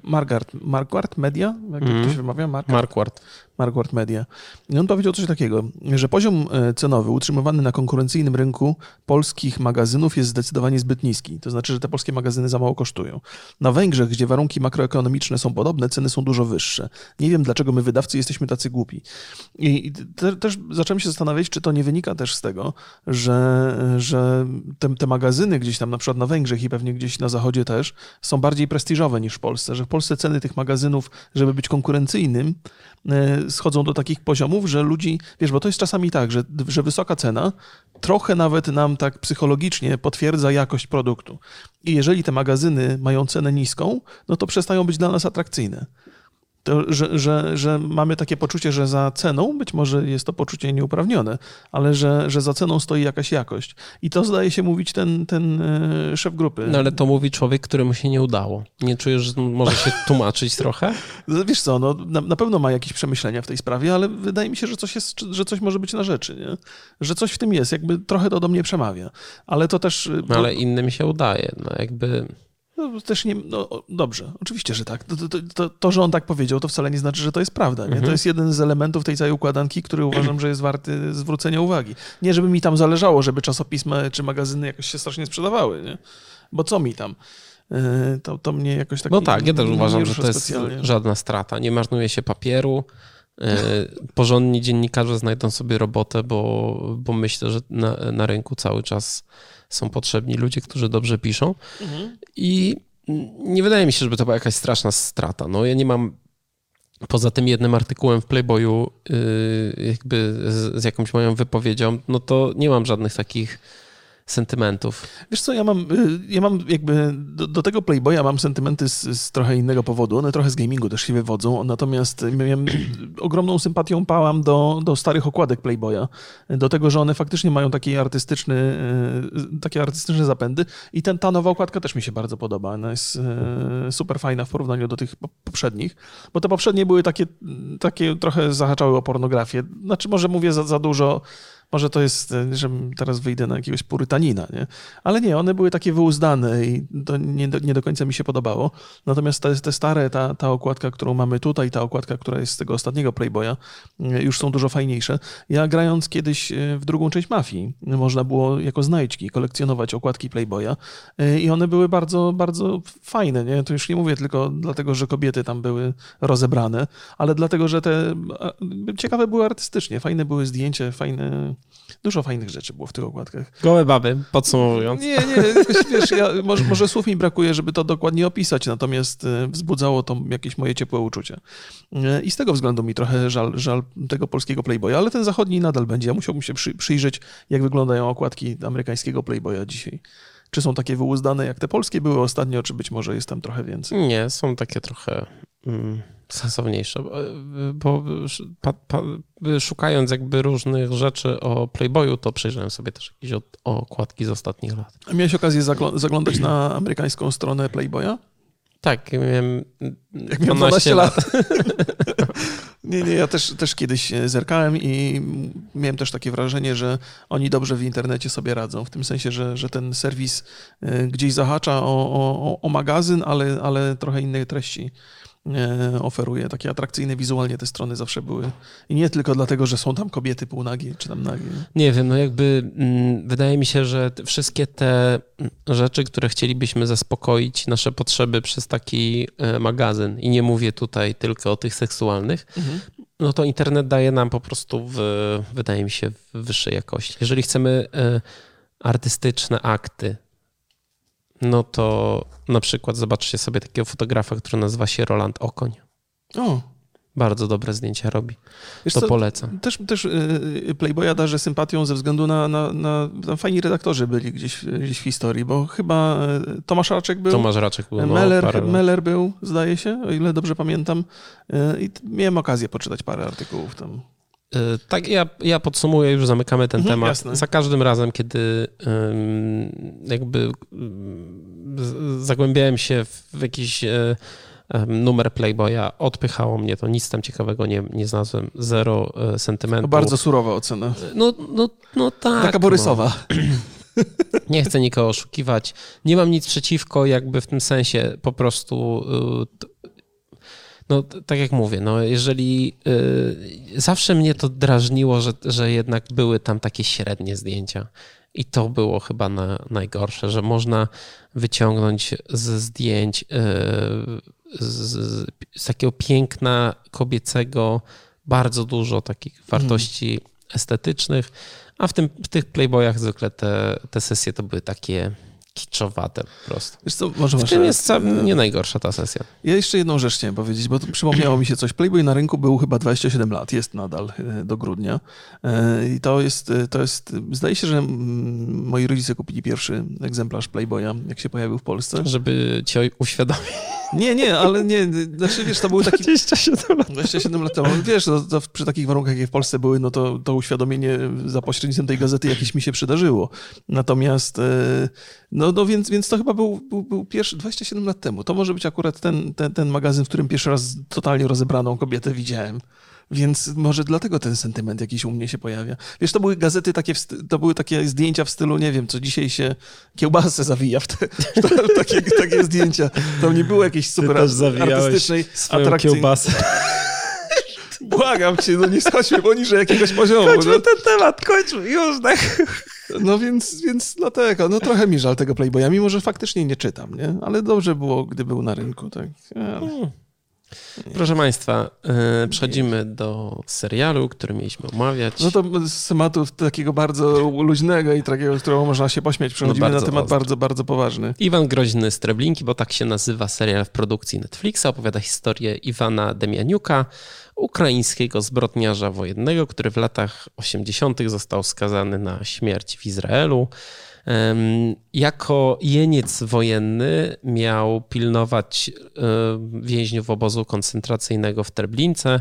Margart, Marquardt Media, jak to Mhm. się wymawia? Marquardt. Marquardt Media. I on powiedział coś takiego, że poziom e, cenowy utrzymywany na konkurencyjnym rynku polskich magazynów jest zdecydowanie zbyt niski. To znaczy, że te polskie magazyny za mało kosztują. Na Węgrzech, gdzie warunki makroekonomiczne są podobne, ceny są dużo wyższe. Nie wiem, dlaczego my wydawcy jesteśmy tacy głupi. I te, też zacząłem się zastanawiać, czy to nie wynika też z tego, że, że te, te magazyny gdzieś tam, na przykład na Węgrzech i pewnie gdzieś na Zachodzie też, są bardziej prestiżowe niż w Polsce. Że w Polsce ceny tych magazynów, żeby być konkurencyjnym, schodzą do takich poziomów, że ludzi, wiesz, bo to jest czasami tak, że, że wysoka cena trochę nawet nam tak psychologicznie potwierdza jakość produktu. I jeżeli te magazyny mają cenę niską, no to przestają być dla nas atrakcyjne to, że, że, że mamy takie poczucie, że za ceną, być może jest to poczucie nieuprawnione, ale że, że za ceną stoi jakaś jakość. I to zdaje się mówić ten, ten e, szef grupy. No ale to mówi człowiek, któremu się nie udało. Nie czujesz, że może się tłumaczyć trochę? Wiesz co, no, na, na, pewno ma jakieś przemyślenia w tej sprawie, ale wydaje mi się, że coś, jest, że coś może być na rzeczy, nie? że coś w tym jest, jakby trochę to do mnie przemawia. Ale to też... No, ale innym się udaje, no jakby... No, też nie, no dobrze, oczywiście, że tak. To, to, to, to, że on tak powiedział, to wcale nie znaczy, że to jest prawda. Nie? To mhm. jest jeden z elementów tej całej układanki, który uważam, że jest warty zwrócenia uwagi. Nie, żeby mi tam zależało, żeby czasopisma czy magazyny jakoś się strasznie sprzedawały, nie? bo co mi tam? E, to, to mnie jakoś tak. No tak, ja też uważam, że to jest żadna strata. Nie marnuje się papieru. E, porządni dziennikarze znajdą sobie robotę, bo, bo myślę, że na, na rynku cały czas są potrzebni ludzie, którzy dobrze piszą. Mhm. I nie wydaje mi się, żeby to była jakaś straszna strata. No ja nie mam poza tym jednym artykułem w Playboyu, y, jakby z, z jakąś moją wypowiedzią, no to nie mam żadnych takich sentymentów? Wiesz co, ja mam, y, ja mam jakby do, do tego Playboya mam sentymenty z, z, trochę innego powodu. One trochę z gamingu też się wywodzą, natomiast miałem ogromną sympatią pałam do, do starych okładek Playboya, do tego, że one faktycznie mają taki artystyczny, y, takie artystyczne zapędy i ten, ta nowa okładka też mi się bardzo podoba. Ona jest y, super fajna w porównaniu do tych poprzednich, bo te poprzednie były takie, takie trochę zahaczały o pornografię. Znaczy może mówię za, za dużo może to jest, e, że teraz wyjdę na jakiegoś purytanina, nie? Ale nie, one były takie wyuzdane i to nie do, nie do końca mi się podobało. Natomiast te, te stare, ta, ta okładka, którą mamy tutaj, ta okładka, która jest z tego ostatniego Playboya, e, już są dużo fajniejsze. Ja grając kiedyś e, w drugą część Mafii, można było jako znajdźki kolekcjonować okładki Playboya i one były bardzo, bardzo fajne, nie? To już nie mówię tylko dlatego, że kobiety tam były rozebrane, ale dlatego, że te ciekawe były artystycznie, fajne były zdjęcia, fajne Dużo fajnych rzeczy było w tych okładkach. Gołe baby, podsumowując. Nie, nie, wiesz, ja, może, może słów mi brakuje, żeby to dokładnie opisać, natomiast e, wzbudzało to jakieś moje ciepłe uczucie. E, I z tego względu mi trochę żal, żal tego polskiego Playboya, ale ten zachodni nadal będzie. Ja musiałbym się przy, przyjrzeć, jak wyglądają okładki amerykańskiego Playboya dzisiaj. Czy są takie wyuzdane, jak te polskie były ostatnio, czy być może jest tam trochę więcej? Nie, są takie trochę... Mm sensowniejsze, bo pa, szukając jakby różnych rzeczy o Playboyu, to przejrzałem sobie też jakieś okładki z ostatnich lat. A miałeś okazję zaglądać na amerykańską stronę Playboya? Tak, miałem Jak miałem 12 lat. nie, nie, ja też, też kiedyś zerkałem i miałem też takie wrażenie, że oni dobrze w internecie sobie radzą, w tym sensie, że, że ten serwis e, gdzieś zahacza o, o, o magazyn, ale, ale trochę innej treści E, oferuje. Takie atrakcyjne wizualnie te strony zawsze były. I nie tylko dlatego, że są tam kobiety półnagie czy tam nagie. Nie wiem, no jakby mm, wydaje mi się, że wszystkie te rzeczy, które chcielibyśmy zaspokoić nasze potrzeby przez taki e, magazyn i nie mówię tutaj tylko o tych seksualnych, mhm. no to internet daje nam po prostu, w, wydaje mi się, w wyższej jakości. Jeżeli chcemy e, artystyczne akty, no to na przykład zobaczcie sobie takiego fotografa, który nazywa się Roland Okoń. O. Bardzo dobre zdjęcia robi. Wiesz to co, polecam. Też, też y, Playboya darzę sympatią ze względu na, na, na tam fajni redaktorzy byli gdzieś, gdzieś w historii, bo chyba Tomasz Raczek był. Tomasz Raczek był. No, Meller, Meller był, zdaje się, o ile dobrze pamiętam. I miałem okazję poczytać parę artykułów tam. Tak, ja, ja podsumuję, już zamykamy ten mhm, temat. Jasne. Za każdym razem, kiedy jakby zagłębiałem się w jakiś e, numer Playboya, odpychało mnie to, nic tam ciekawego nie, nie znalazłem, zero e, sentymentu. Bardzo surowa ocena. No, no, no tak. Taka borysowa. No. Nie chcę nikogo oszukiwać. Nie mam nic przeciwko, jakby w tym sensie po prostu no tak jak mówię, no jeżeli y, zawsze mnie to drażniło, że, że jednak były tam takie średnie zdjęcia. I to było chyba na, najgorsze, że można wyciągnąć ze zdjęć y, z, z, takiego piękna kobiecego bardzo dużo takich wartości mm. estetycznych, a w, tym, w tych playboyach zwykle te, te sesje to były takie kiczowate po prostu. Wiesz co, może W tym jest ca- nie najgorsza ta sesja. Ja jeszcze jedną rzecz chciałem powiedzieć, bo to przypomniało mi się coś. Playboy na rynku był chyba 27 lat, jest nadal e, do grudnia. E, I to jest, e, to jest, zdaje się, że mm, moi rodzice kupili pierwszy egzemplarz Playboya, jak się pojawił w Polsce. Żeby ci uświadomić. Nie, nie, ale nie, znaczy wiesz, to były takie 27 lat. 27 lat temu. Wiesz, no, to przy takich warunkach, jakie w Polsce były, no to, to uświadomienie za pośrednictwem tej gazety jakieś mi się przydarzyło. Natomiast, e, no, no więc, więc to chyba był, był, był pierwszy, 27 lat temu. To może być akurat ten, ten, ten magazyn, w którym pierwszy raz totalnie rozebraną kobietę widziałem. Więc może dlatego ten sentyment jakiś u mnie się pojawia. Wiesz, to były gazety takie, to były takie zdjęcia w stylu, nie wiem, co dzisiaj się kiełbasę zawija w te, te, takie, takie zdjęcia. Tam nie było jakiejś super artystycznej, atrakcyjnej. kiełbasę. Błagam cię, no nie schodźmy poniżej jakiegoś poziomu. No, ten temat, kończmy, już tak. No więc, więc dlatego, no trochę mi żal tego Playboya, mimo że faktycznie nie czytam, nie? Ale dobrze było, gdy był na rynku, tak. Ja, Proszę Państwa, e, przechodzimy do serialu, który mieliśmy omawiać. No to z tematu takiego bardzo luźnego i takiego, z którego można się pośmiać, przechodzimy No na temat ostry. bardzo, bardzo poważny. Iwan Groźny z Treblinki, bo tak się nazywa serial w produkcji Netflixa, opowiada historię Iwana Demianiuka, ukraińskiego zbrodniarza wojennego, który w latach 80. został skazany na śmierć w Izraelu. Jako jeniec wojenny miał pilnować więźniów obozu koncentracyjnego w Treblince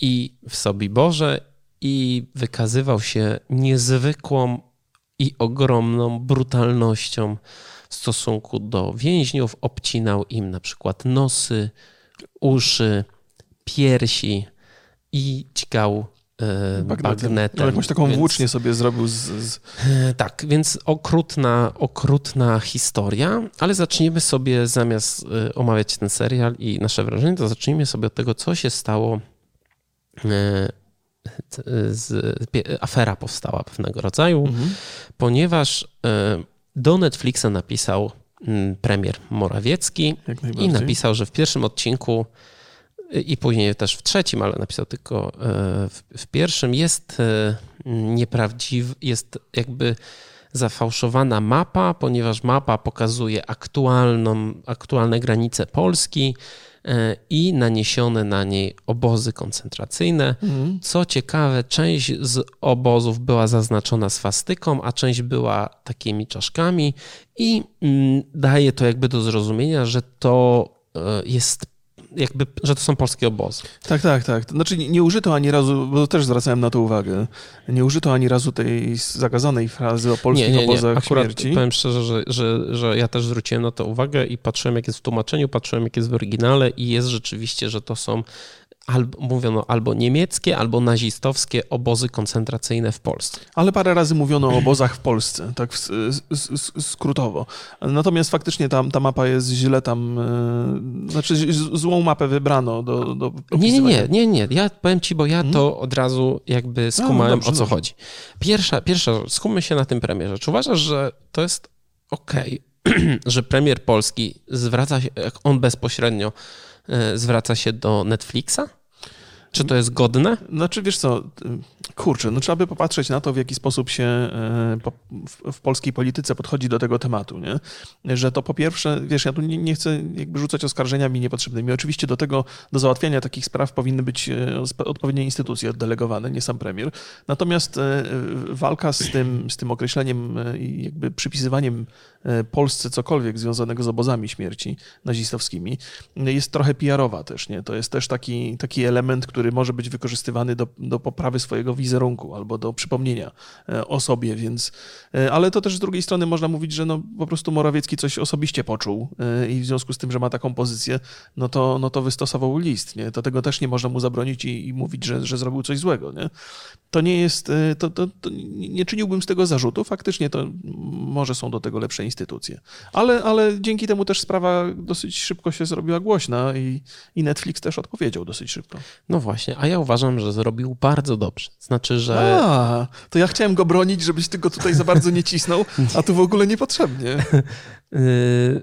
i w Sobiborze i wykazywał się niezwykłą i ogromną brutalnością w stosunku do więźniów. Obcinał im na przykład nosy, uszy, piersi i dźgał e, bagnetem. No, jakąś taką Więc- włócznię sobie zrobił z... z... E, Tak, więc okrutna, okrutna historia, ale zacznijmy sobie zamiast e, omawiać ten serial i nasze wrażenie, to zacznijmy sobie od tego, co się stało. Z, afera powstała pewnego rodzaju, Mhm. ponieważ do Netflixa napisał mm, premier Morawiecki i napisał, że w pierwszym odcinku i później też w trzecim, ale napisał tylko e, w, w pierwszym, jest e, nieprawdziwy, jest jakby zafałszowana mapa, ponieważ mapa pokazuje aktualną, aktualne granice Polski e, i naniesione na niej obozy koncentracyjne. Mhm. Co ciekawe, część z obozów była zaznaczona swastyką, a część była takimi czaszkami i mm, daje to jakby do zrozumienia, że to jest jakby, że to są polskie obozy. Tak, tak, tak. Znaczy nie, nie użyto ani razu, bo też zwracałem na to uwagę, nie użyto ani razu tej zakazanej frazy o polskich nie, nie, nie. obozach Akurat śmierci. powiem szczerze, że, że, że ja też zwróciłem na to uwagę i patrzyłem, jak jest w tłumaczeniu, patrzyłem, jak jest w oryginale i jest rzeczywiście, że to są albo, mówiono albo niemieckie, albo nazistowskie obozy koncentracyjne w Polsce. Ale parę razy mówiono o obozach w Polsce, tak skrótowo. Natomiast faktycznie tam, ta mapa jest źle tam, e, znaczy złą mapę wybrano do, do Nie, nie, nie, nie, nie. Ja powiem ci, bo ja to od razu jakby skumałem, dobrze, o co dobrze. chodzi. Pierwsza, pierwsza, skupmy się na tym premierze. Czy uważasz, że to jest okej, że premier polski zwraca się, jak on bezpośrednio e, zwraca się do Netflixa? Czy to jest godne? Znaczy, wiesz co, kurczę, no trzeba by popatrzeć na to, w jaki sposób się e, w, polskiej polityce podchodzi do tego tematu, nie? Że to po pierwsze, wiesz, ja tu nie, nie chcę jakby rzucać oskarżeniami niepotrzebnymi. Oczywiście do tego, do załatwiania takich spraw powinny być e, odpowiednie instytucje oddelegowane, nie sam premier. Natomiast e, walka z tym, z tym określeniem i jakby przypisywaniem Polsce cokolwiek związanego z obozami śmierci nazistowskimi jest trochę PR-owa też, nie? To jest też taki, taki element, który może być wykorzystywany do, do poprawy swojego wizerunku albo do przypomnienia e, o sobie, więc... e, Ale to też z drugiej strony można mówić, że no po prostu Morawiecki coś osobiście poczuł e, i w związku z tym, że ma taką pozycję, no to, no to wystosował list, nie? To tego też nie można mu zabronić i, i mówić, że, że zrobił coś złego, nie? To nie jest... To, to, to nie czyniłbym z tego zarzutu, faktycznie to może są do tego lepsze instytucje. Ale, ale dzięki temu też sprawa dosyć szybko się zrobiła głośna i, i Netflix też odpowiedział dosyć szybko. No właśnie, a ja uważam, że zrobił bardzo dobrze. Znaczy, że A, to ja chciałem go bronić, żebyś ty go tutaj za bardzo nie cisnął, a tu w ogóle niepotrzebnie. Yy,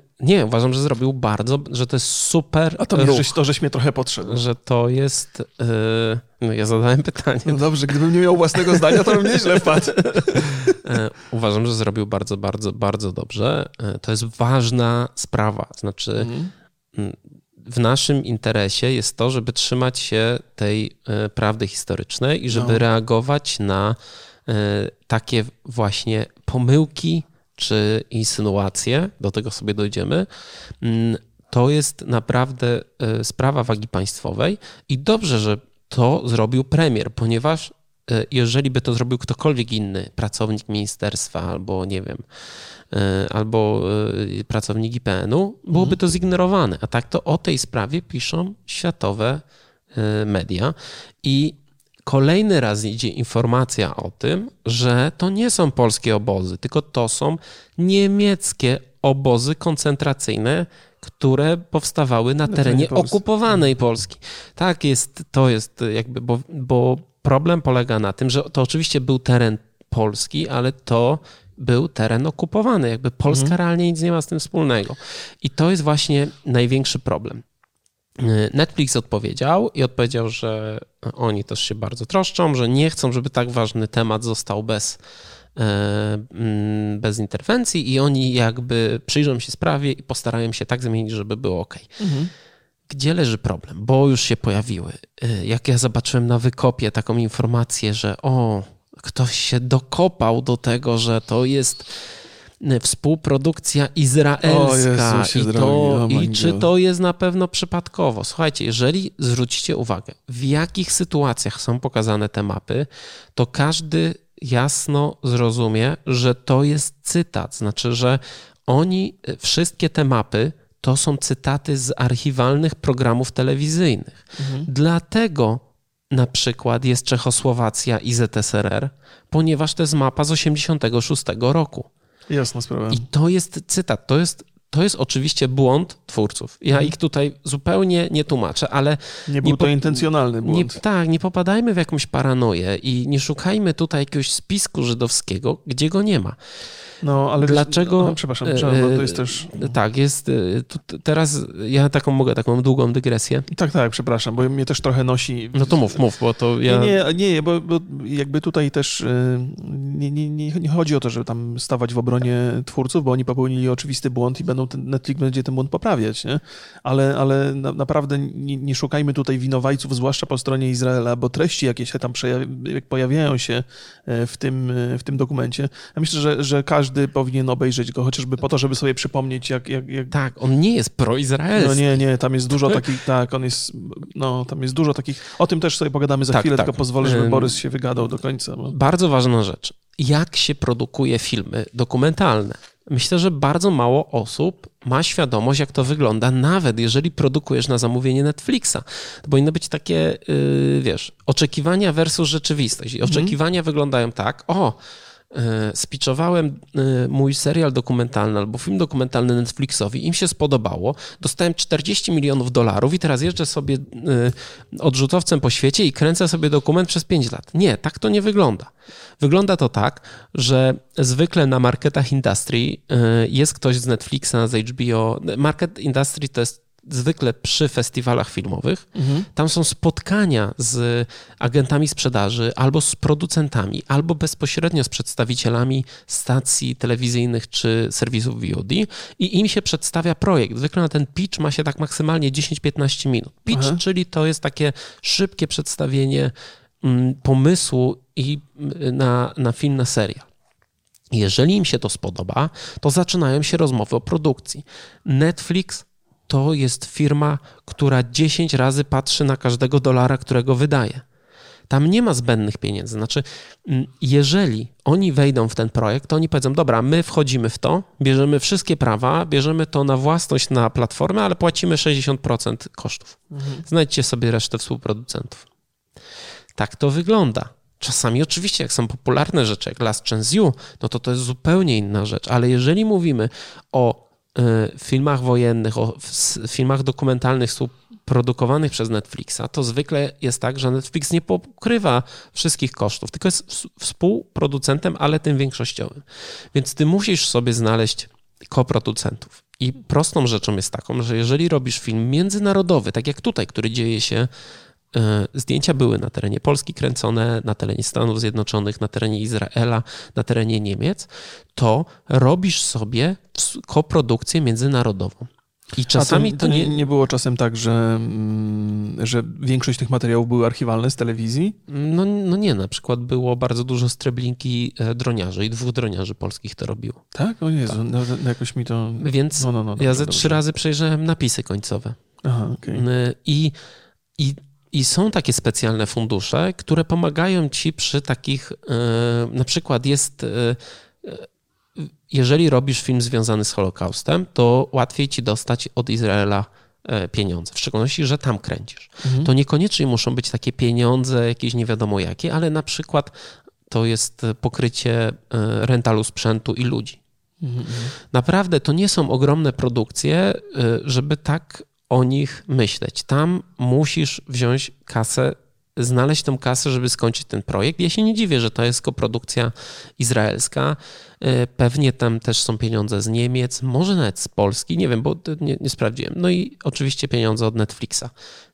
Nie, uważam, że zrobił bardzo, że to jest super A to, ruch, to żeś mnie trochę podszedł. że to jest... Yy, no ja zadałem pytanie. No dobrze, gdybym nie miał własnego zdania, to bym nieźle wpadł. E, Uważam, że zrobił bardzo, bardzo, bardzo dobrze. To jest ważna sprawa. Znaczy, Mhm. W naszym interesie jest to, żeby trzymać się tej e, prawdy historycznej i żeby No. reagować na e, takie właśnie pomyłki czy insynuacje, do tego sobie dojdziemy. Mm, To jest naprawdę e, sprawa wagi państwowej i dobrze, że to zrobił premier, ponieważ jeżeli by to zrobił ktokolwiek inny, pracownik ministerstwa albo nie wiem, e, albo e, pracownik IPN-u, byłoby to zignorowane. A tak to o tej sprawie piszą światowe e, media i kolejny raz idzie informacja o tym, że to nie są polskie obozy, tylko to są niemieckie obozy koncentracyjne, które powstawały na terenie okupowanej Polski. Tak jest, to jest jakby, bo, bo problem polega na tym, że to oczywiście był teren Polski, ale to był teren okupowany. Jakby Polska Mhm. realnie nic nie ma z tym wspólnego. I to jest właśnie największy problem. Netflix odpowiedział i odpowiedział, że oni też się bardzo troszczą, że nie chcą, żeby tak ważny temat został bez, e, mm, bez interwencji i oni jakby przyjrzą się sprawie i postarają się tak zmienić, żeby było ok. Mhm. Gdzie leży problem? Bo już się pojawiły. E, Jak ja zobaczyłem na wykopie taką informację, że o, ktoś się dokopał do tego, że to jest e, współprodukcja izraelska Jezusie i, to, i czy to jest na pewno przypadkowo. Słuchajcie, jeżeli zwrócicie uwagę, w jakich sytuacjach są pokazane te mapy, to każdy jasno zrozumie, że to jest cytat. Znaczy, że oni, e, wszystkie te mapy, to są cytaty z archiwalnych programów telewizyjnych. Mhm. Dlatego na przykład jest Czechosłowacja i ZSRR, ponieważ to jest mapa z 86 roku. Jasna sprawa. I to jest cytat, to jest, to jest oczywiście błąd twórców. Ja ich tutaj zupełnie nie tłumaczę, ale Nie był nie to po- intencjonalny nie, błąd. tak, nie popadajmy w jakąś paranoję i nie szukajmy tutaj jakiegoś spisku żydowskiego, gdzie go nie ma. No, ale Dlaczego- Aha, przepraszam, przepraszam, bo to jest też... Tak, jest. t- teraz ja taką mogę taką długą dygresję. Tak, tak, przepraszam, bo mnie też trochę nosi... No to mów, mów, bo to ja. Nie, nie, nie, bo, bo jakby tutaj też y, nie, nie, nie, nie chodzi o to, żeby tam stawać w obronie twórców, bo oni popełnili oczywisty błąd i będą ten, Netflix będzie ten błąd poprawiać, nie? Ale, ale na, naprawdę nie, nie szukajmy tutaj winowajców, zwłaszcza po stronie Izraela, bo treści jakieś się tam przejaw- pojawiają się e, w tym, e, w tym dokumencie. Ja myślę, że, że każdy powinien obejrzeć go, chociażby po to, żeby sobie przypomnieć, jak... jak, jak Tak, on nie jest proizraelski. no nie, nie, tam jest dużo takich, tak, on jest, no, tam jest dużo takich, o tym też sobie pogadamy za Tak, chwilę, tak. tylko pozwolę, żeby. Borys się wygadał do końca. Bo... Bardzo ważna rzecz. Jak się produkuje filmy dokumentalne? Myślę, że bardzo mało osób ma świadomość, jak to wygląda, nawet jeżeli produkujesz na zamówienie Netflixa. To powinno być takie, yy, wiesz, oczekiwania versus rzeczywistość. I oczekiwania wyglądają tak, o, spiczowałem yy, mój serial dokumentalny albo film dokumentalny Netflixowi, im się spodobało, dostałem 40 milionów dolarów i teraz jeżdżę sobie yy, odrzutowcem po świecie i kręcę sobie dokument przez 5 lat. Nie, tak to nie wygląda. Wygląda to tak, że zwykle na marketach industry jest ktoś z Netflixa, z HBO. Market industry to jest zwykle przy festiwalach filmowych. Tam są spotkania z agentami sprzedaży albo z producentami, albo bezpośrednio z przedstawicielami stacji telewizyjnych czy serwisów VOD i im się przedstawia projekt. Zwykle na ten pitch ma się tak maksymalnie 10-15 minut. Pitch, czyli to jest takie szybkie przedstawienie mm, pomysłu i mm, na, na film, na serial. Jeżeli im się to spodoba, to zaczynają się rozmowy o produkcji. Netflix to jest firma, która 10 razy patrzy na każdego dolara, którego wydaje. Tam nie ma zbędnych pieniędzy. Znaczy, mm, jeżeli oni wejdą w ten projekt, to oni powiedzą: Dobra, my wchodzimy w to, bierzemy wszystkie prawa, bierzemy to na własność na platformę, ale płacimy 60% kosztów. Znajdźcie sobie resztę współproducentów. Tak to wygląda. Czasami oczywiście, jak są popularne rzeczy, jak Last Chance You, no to to jest zupełnie inna rzecz, ale jeżeli mówimy o y, filmach wojennych, o s- filmach dokumentalnych produkowanych przez Netflixa, to zwykle jest tak, że Netflix nie pokrywa wszystkich kosztów, tylko jest współproducentem, ale tym większościowym. Więc ty musisz sobie znaleźć koproducentów. I prostą rzeczą jest taką, że jeżeli robisz film międzynarodowy, tak jak tutaj, który dzieje się, zdjęcia były na terenie Polski kręcone, na terenie Stanów Zjednoczonych, na terenie Izraela, na terenie Niemiec, to robisz sobie koprodukcję międzynarodową. I czasami to, to nie... nie było czasem tak, że, mm, że większość tych materiałów były archiwalne z telewizji? No, no nie, na przykład było bardzo dużo streblinki e, droniarzy i dwóch droniarzy polskich to robiło. Tak? O Jezu, tak. No, no, jakoś mi to... Więc no, no, no, ja ze dobrze. trzy razy przejrzałem napisy końcowe. Aha, okay. I, i, I są takie specjalne fundusze, które pomagają ci przy takich, e, na przykład jest e, jeżeli robisz film związany z Holokaustem, to łatwiej ci dostać od Izraela e, pieniądze, w szczególności, że tam kręcisz. Mhm. To niekoniecznie muszą być takie pieniądze, jakieś nie wiadomo jakie, ale na przykład to jest pokrycie e, rentalu sprzętu i ludzi. Mhm. Naprawdę to nie są ogromne produkcje, e, żeby tak o nich myśleć. Tam musisz wziąć kasę znaleźć tą kasę, żeby skończyć ten projekt. Ja się nie dziwię, że to jest koprodukcja izraelska. E, pewnie tam też są pieniądze z Niemiec, może nawet z Polski, nie wiem, bo nie, nie sprawdziłem. No i oczywiście pieniądze od Netflixa.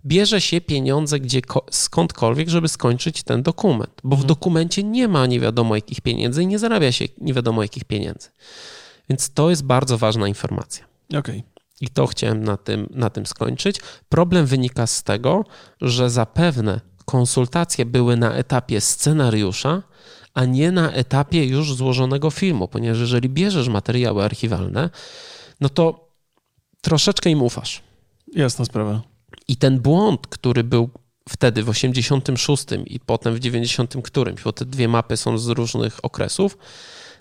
Bierze się pieniądze gdzie, skądkolwiek, żeby skończyć ten dokument, bo w mhm. dokumencie nie ma nie wiadomo jakich pieniędzy i nie zarabia się nie wiadomo jakich pieniędzy. Więc to jest bardzo ważna informacja. Okej. Okay. I to chciałem na tym, na tym skończyć. Problem wynika z tego, że zapewne konsultacje były na etapie scenariusza, a nie na etapie już złożonego filmu, ponieważ jeżeli bierzesz materiały archiwalne, no to troszeczkę im ufasz. Jasna sprawa. I ten błąd, który był wtedy w 86 i potem w 90 którymś, bo te dwie mapy są z różnych okresów,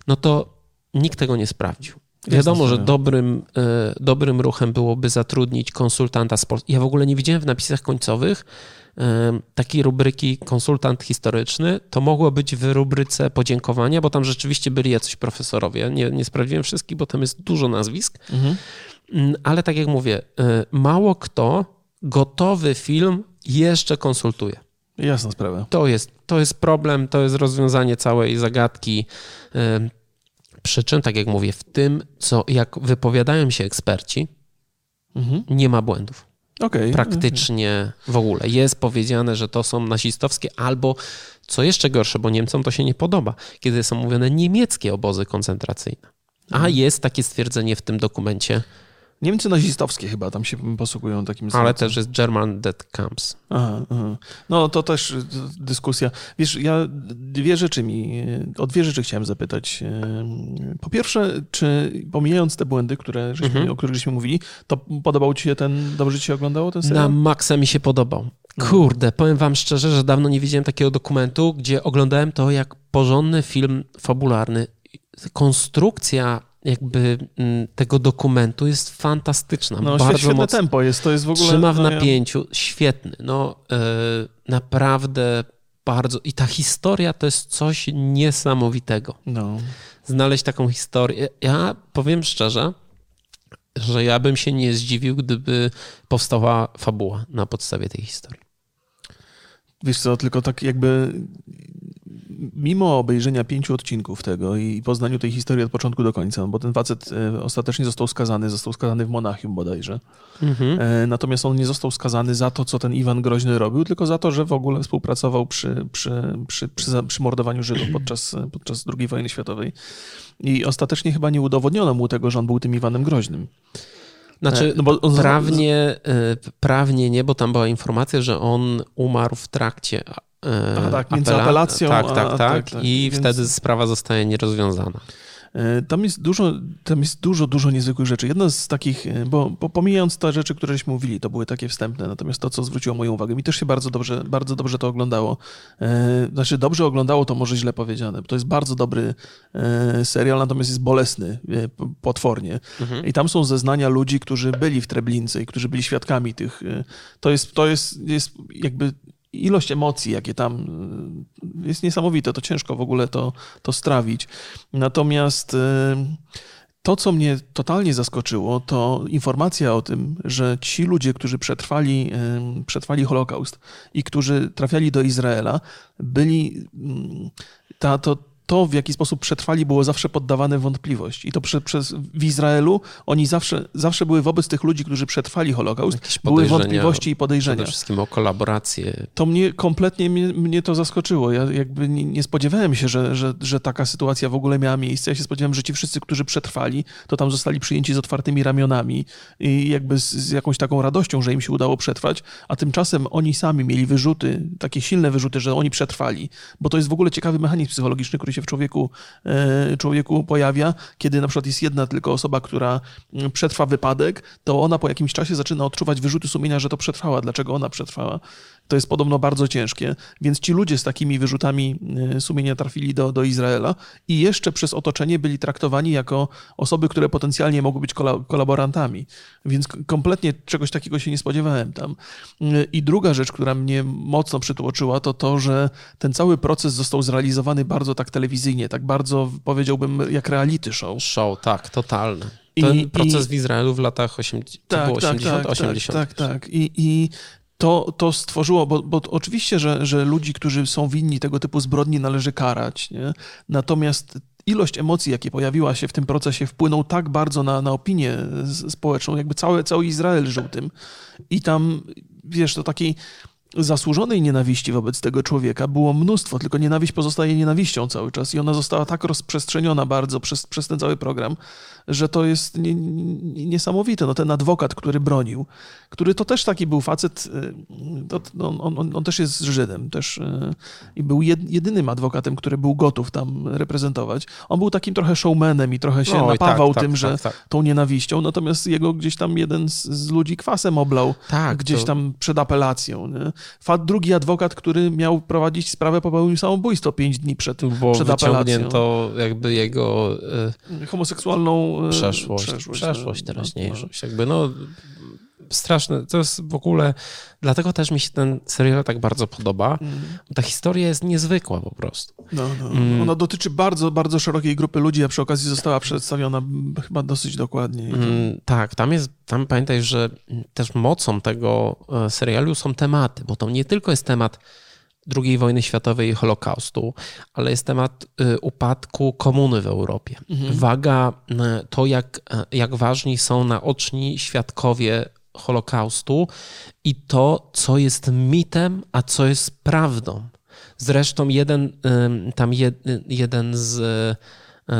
no to nikt tego nie sprawdził. Wiadomo, że dobrym, e, dobrym ruchem byłoby zatrudnić konsultanta z Polski. Ja w ogóle nie widziałem w napisach końcowych, takiej rubryki konsultant historyczny, to mogło być w rubryce podziękowania, bo tam rzeczywiście byli jacyś profesorowie. Nie, nie sprawdziłem wszystkich, bo tam jest dużo nazwisk. Mhm. Mm, ale tak jak mówię, e, mało kto gotowy film jeszcze konsultuje. Jasna sprawa. To jest, to jest problem, to jest rozwiązanie całej zagadki. Przy czym, tak jak mówię, w tym, co jak wypowiadają się eksperci, mhm. nie ma błędów. Okay. Praktycznie w ogóle. Jest powiedziane, że to są nazistowskie albo, co jeszcze gorsze, bo Niemcom to się nie podoba, kiedy są mówione niemieckie obozy koncentracyjne. A mhm. jest takie stwierdzenie w tym dokumencie, Niemcy nazistowskie chyba tam się posługują takim Ale też jest German Dead Camps. Aha, aha. No to też y, dyskusja. Wiesz, ja dwie rzeczy mi, o dwie rzeczy chciałem zapytać. Po pierwsze, czy pomijając te błędy, które żeśmy, mhm. o których żeśmy mówili, to podobał ci się ten, dobrze ci się oglądało ten serial? Na maksa mi się podobał. No. Kurde, powiem wam szczerze, że dawno nie widziałem takiego dokumentu, gdzie oglądałem to jak porządny film fabularny. Konstrukcja jakby mm, tego dokumentu jest fantastyczna. No, bardzo świetne mocno, tempo jest, to jest w ogóle... Trzyma w no, napięciu, świetny. No, yy, naprawdę bardzo... I ta historia to jest coś niesamowitego. No. Znaleźć taką historię. Ja powiem szczerze, że ja bym się nie zdziwił, gdyby powstała fabuła na podstawie tej historii. Wiesz co, tylko tak jakby mimo obejrzenia pięciu odcinków tego i poznaniu tej historii od początku do końca, bo ten facet e, ostatecznie został skazany, został skazany w Monachium bodajże. Mhm. E, natomiast on nie został skazany za to, co ten Iwan Groźny robił, tylko za to, że w ogóle współpracował przy, przy, przy, przy, przy mordowaniu Żydów podczas, podczas II wojny światowej. I ostatecznie chyba nie udowodniono mu tego, że on był tym Iwanem Groźnym. Znaczy, no on... prawnie, prawnie nie, bo tam była informacja, że on umarł w trakcie a, tak, między apelacją tak, tak, tak, tak, tak i więc... wtedy sprawa zostaje nierozwiązana. E, tam jest dużo, tam jest dużo, dużo niezwykłych rzeczy. Jedna z takich, e, bo, bo pomijając te rzeczy, któreśmy mówili, to były takie wstępne, natomiast to, co zwróciło moją uwagę, mi też się bardzo dobrze, bardzo dobrze to oglądało. E, znaczy, dobrze oglądało, to może źle powiedziane. To jest bardzo dobry serial, natomiast jest bolesny, potwornie. Mhm. I tam są zeznania ludzi, którzy byli w Treblince i którzy byli świadkami tych. To jest, to jest, jest jakby ilość emocji, jakie tam y, jest niesamowite, to ciężko w ogóle to, to strawić. Natomiast y, to, co mnie totalnie zaskoczyło, to informacja o tym, że ci ludzie, którzy przetrwali, y, przetrwali Holokaust i którzy trafiali do Izraela, byli ta, to, to, w jaki sposób przetrwali, było zawsze poddawane wątpliwość. I to prze, przez, w Izraelu oni zawsze, zawsze były wobec tych ludzi, którzy przetrwali Holokaust, były wątpliwości i podejrzenia. Przede wszystkim o kolaborację. To mnie kompletnie mnie, mnie to zaskoczyło. Ja jakby nie, nie spodziewałem się, że, że, że taka sytuacja w ogóle miała miejsce. Ja się spodziewałem, że ci wszyscy, którzy przetrwali, to tam zostali przyjęci z otwartymi ramionami i jakby z, z jakąś taką radością, że im się udało przetrwać, a tymczasem oni sami mieli wyrzuty, takie silne wyrzuty, że oni przetrwali, bo to jest w ogóle ciekawy mechanizm psychologiczny, który się w człowieku, e, człowieku pojawia, kiedy na przykład jest jedna tylko osoba, która mm, przetrwa wypadek, to ona po jakimś czasie zaczyna odczuwać wyrzuty sumienia, że to przetrwała, dlaczego ona przetrwała. To jest podobno bardzo ciężkie, więc ci ludzie z takimi wyrzutami e, sumienia trafili do, do Izraela i jeszcze przez otoczenie byli traktowani jako osoby, które potencjalnie mogły być kolaborantami. Więc kompletnie czegoś takiego się nie spodziewałem tam. E, I druga rzecz, która mnie mocno przytłoczyła, to to, że ten cały proces został zrealizowany bardzo tak telewizyjnie, tak bardzo powiedziałbym jak reality show. Show, tak, totalny. Ten I, proces i, w Izraelu w latach 80, tak, było 80, tak, 80. Tak, tak, tak. I, i to, to stworzyło, bo, bo oczywiście, że, że ludzi, którzy są winni tego typu zbrodni należy karać, nie? natomiast ilość emocji, jakie pojawiła się w tym procesie, wpłynął tak bardzo na, na opinię społeczną, jakby cały, cały Izrael żył tym. I tam, wiesz, to takiej zasłużonej nienawiści wobec tego człowieka było mnóstwo, tylko nienawiść pozostaje nienawiścią cały czas i ona została tak rozprzestrzeniona bardzo przez, przez ten cały program, że to jest nie, nie, niesamowite. No, ten adwokat, który bronił, który to też taki był facet, y, no, on, on, on, też jest Żydem też y, i był jedynym adwokatem, który był gotów tam reprezentować. On był takim trochę showmanem i trochę się Oj, napawał tak, tym, tak, że tak, tak, tą nienawiścią, natomiast jego gdzieś tam jeden z, z ludzi kwasem oblał tak, gdzieś to... tam przed apelacją. Nie? drugi adwokat, który miał prowadzić sprawę, popełnił samobójstwo pięć dni przed, Bo przed apelacją. to jakby jego... Y, homoseksualną E, przeszłość, przeszłość, przeszłość no, teraźniejszość. No, no. Jakby no straszne, to jest w ogóle, dlatego też mi się ten serial tak bardzo podoba. Mm. Ta historia jest niezwykła po prostu. No, no. Mm. Ona dotyczy bardzo, bardzo szerokiej grupy ludzi, a przy okazji została przedstawiona chyba dosyć dokładnie. Mm, tak, tam jest, tam pamiętaj, że też mocą tego e, serialu są tematy, bo to nie tylko jest temat II wojny światowej i Holokaustu, ale jest temat y, upadku komuny w Europie. Mhm. Waga, y, to jak, y, jak ważni są naoczni świadkowie Holokaustu i to, co jest mitem, a co jest prawdą. Zresztą jeden, tam jed, jeden z,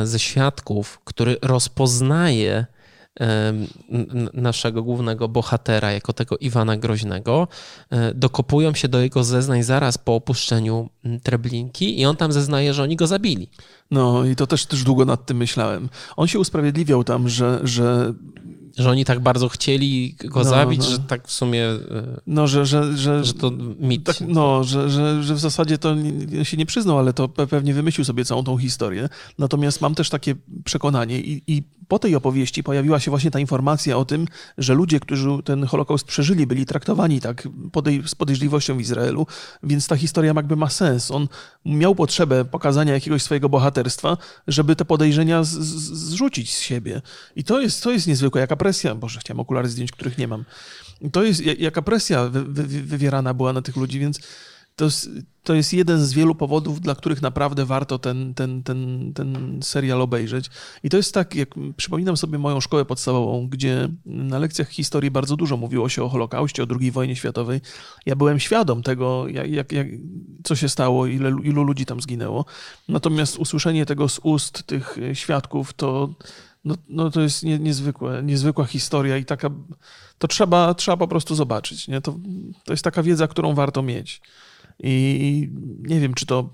ze świadków, który rozpoznaje naszego głównego bohatera, jako tego Iwana Groźnego, e, dokopują się do jego zeznań zaraz po opuszczeniu Treblinki i on tam zeznaje, że oni go zabili. No i to też, też długo nad tym myślałem. On się usprawiedliwiał tam, że, że że oni tak bardzo chcieli go no, zabić, no. że tak w sumie. E, no, że, że, że, że to mit. Tak, no, że, że, że w zasadzie to się nie przyznał, ale to pewnie wymyślił sobie całą tą historię. Natomiast mam też takie przekonanie i, i po tej opowieści pojawiła się właśnie ta informacja o tym, że ludzie, którzy ten Holokaust przeżyli, byli traktowani tak podej z podejrzliwością w Izraelu, więc ta historia jakby ma sens. On miał potrzebę pokazania jakiegoś swojego bohaterstwa, żeby te podejrzenia zrzucić z siebie. I to jest, to jest niezwykłe. Jaka presja, Boże, chciałem okulary zdjąć, których nie mam. To jest, jaka presja wy, wy, wywierana była na tych ludzi, więc to to jest jeden z wielu powodów, dla których naprawdę warto ten, ten, ten, ten serial obejrzeć. I to jest tak, jak przypominam sobie moją szkołę podstawową, gdzie na lekcjach historii bardzo dużo mówiło się o Holokauście, o II wojnie światowej. Ja byłem świadom tego, jak, jak, co się stało, ile, ilu ludzi tam zginęło. Natomiast usłyszenie tego z ust tych świadków, to, no, no to jest nie, niezwykłe, niezwykła historia i taka, to trzeba, trzeba po prostu zobaczyć. Nie? To, to jest taka wiedza, którą warto mieć. I nie wiem, czy to,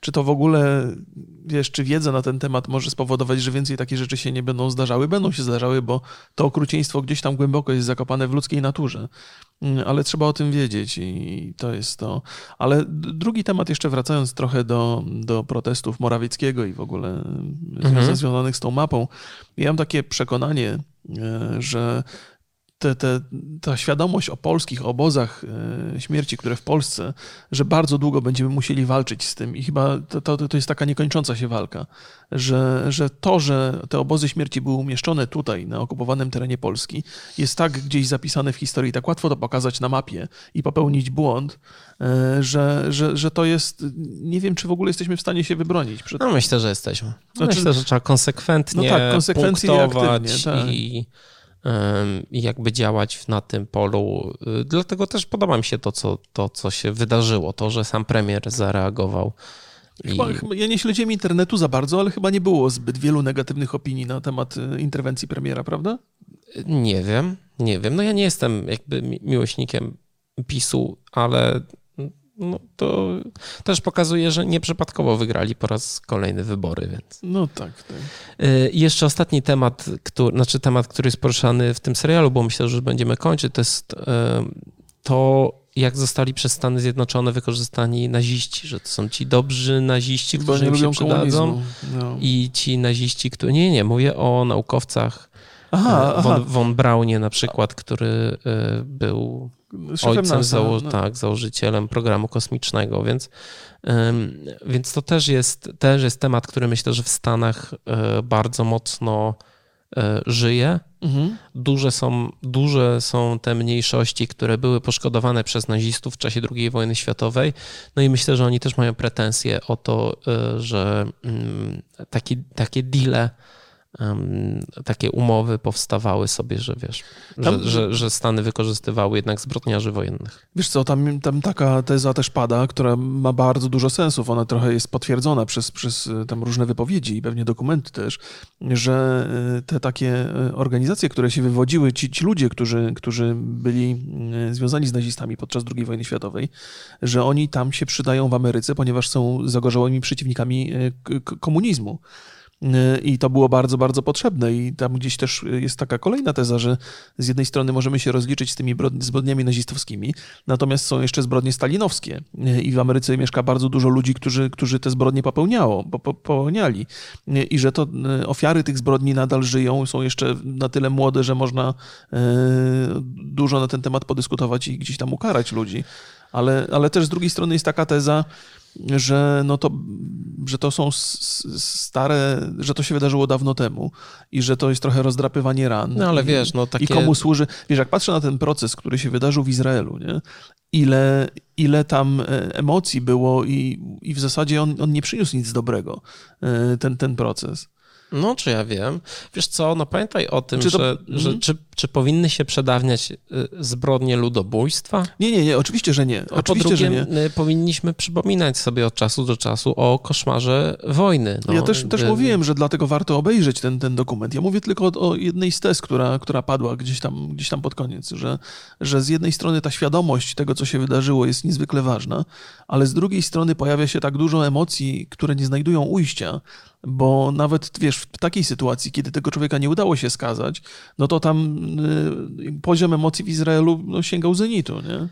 czy to w ogóle, wiesz, czy wiedza na ten temat może spowodować, że więcej takie rzeczy się nie będą zdarzały. Będą się zdarzały, bo to okrucieństwo gdzieś tam głęboko jest zakopane w ludzkiej naturze. Mm, ale trzeba o tym wiedzieć i to jest to. Ale drugi temat, jeszcze wracając trochę do, do protestów Morawieckiego i w ogóle mhm. związanych z tą mapą, ja mam takie przekonanie, e, że te, te, ta świadomość o polskich obozach e, śmierci, które w Polsce, że bardzo długo będziemy musieli walczyć z tym i chyba to, to, to jest taka niekończąca się walka, że, że to, że te obozy śmierci były umieszczone tutaj, na okupowanym terenie Polski, jest tak gdzieś zapisane w historii, tak łatwo to pokazać na mapie i popełnić błąd, e, że, że, że to jest, nie wiem, czy w ogóle jesteśmy w stanie się wybronić. Przed... No myślę, że jesteśmy. Znaczy, myślę, że trzeba konsekwentnie no tak, konsekwencje punktować i, tak. i i jakby działać na tym polu. Dlatego też podoba mi się to, co, to, co się wydarzyło, to, że sam premier zareagował. Chyba, I... ja nie śledziłem internetu za bardzo, ale chyba nie było zbyt wielu negatywnych opinii na temat y, interwencji premiera, prawda? Nie wiem, nie wiem. No ja nie jestem jakby miłośnikiem PiSu, ale no to też pokazuje, że nieprzypadkowo wygrali po raz kolejny wybory. Więc. No tak. tak. Y, I jeszcze ostatni temat, który, znaczy temat, który jest poruszany w tym serialu, bo myślę, że będziemy kończyć, to jest y, to, jak zostali przez Stany Zjednoczone wykorzystani naziści, że to są ci dobrzy naziści, którzy im się przydadzą no. i ci naziści, którzy... Nie, nie, mówię o naukowcach aha, von, aha. von Braunie na przykład, który y, był ojcem, zało no. tak, założycielem programu kosmicznego, więc, więc to też jest, też jest temat, który myślę, że w Stanach e, bardzo mocno e, żyje. Mhm. Duże, są, duże są te mniejszości, które były poszkodowane przez nazistów w czasie II wojny światowej. No i myślę, że oni też mają pretensje o to, e, że mm, taki, takie deale takie umowy powstawały sobie, że wiesz, tam, że, że, że, Stany wykorzystywały jednak zbrodniarzy wojennych. Wiesz co, tam, tam taka teza też pada, która ma bardzo dużo sensów. Ona trochę jest potwierdzona przez, przez e, tam różne wypowiedzi i pewnie dokumenty też, że e, te takie e, organizacje, które się wywodziły, ci, ci ludzie, którzy, którzy byli związani z nazistami podczas II wojny światowej, że oni tam się przydają w Ameryce, ponieważ są zagorzałymi przeciwnikami komunizmu. I to było bardzo, bardzo potrzebne. I tam gdzieś też jest taka kolejna teza, że z jednej strony możemy się rozliczyć z tymi zbrodniami nazistowskimi, natomiast są jeszcze zbrodnie stalinowskie. I w Ameryce mieszka bardzo dużo ludzi, którzy, którzy te zbrodnie popełniało, popełniali. I że to ofiary tych zbrodni nadal żyją, są jeszcze na tyle młode, że można dużo na ten temat podyskutować i gdzieś tam ukarać ludzi. Ale, ale też z drugiej strony jest taka teza, że, no to, że to są stare, że to się wydarzyło dawno temu i że to jest trochę rozdrapywanie ran. No ale i, wiesz, no takie... I komu służy... Wiesz, jak patrzę na ten proces, który się wydarzył w Izraelu, nie? Ile, ile tam e, emocji było i, i w zasadzie on, on nie przyniósł nic dobrego, e, ten, ten proces. No, czy ja wiem. Wiesz co, no pamiętaj o tym, to... że, że mhm. czy, czy powinny się przedawniać y, zbrodnie ludobójstwa? Nie, nie, nie, oczywiście, że nie. A oczywiście, po drugie, że nie. Y, powinniśmy przypominać sobie od czasu do czasu o koszmarze wojny. No, ja też, też mówiłem, że dlatego warto obejrzeć ten, ten dokument. Ja mówię tylko o, o, jednej z tez, która, która padła gdzieś tam, gdzieś tam pod koniec, że, że z jednej strony ta świadomość tego, co się wydarzyło, jest niezwykle ważna, ale z drugiej strony pojawia się tak dużo emocji, które nie znajdują ujścia, bo nawet, wiesz, w takiej sytuacji, kiedy tego człowieka nie udało się skazać, no to tam y, poziom emocji w Izraelu no, sięgał zenitu, nie?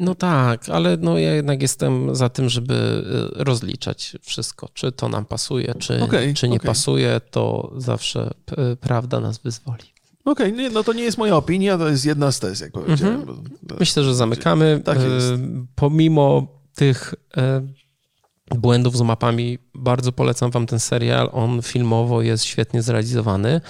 No tak, ale no ja jednak jestem za tym, żeby y, rozliczać wszystko. Czy to nam pasuje, czy, okay, czy nie okay. pasuje, to zawsze prawda nas wyzwoli. Okej, okay, no to nie jest moja opinia, to jest jedna z tez, jak powiedziałem. Mhm. Myślę, że zamykamy. Tak jest. Y, pomimo tych błędów z mapami. Bardzo polecam wam ten serial. On filmowo jest świetnie zrealizowany.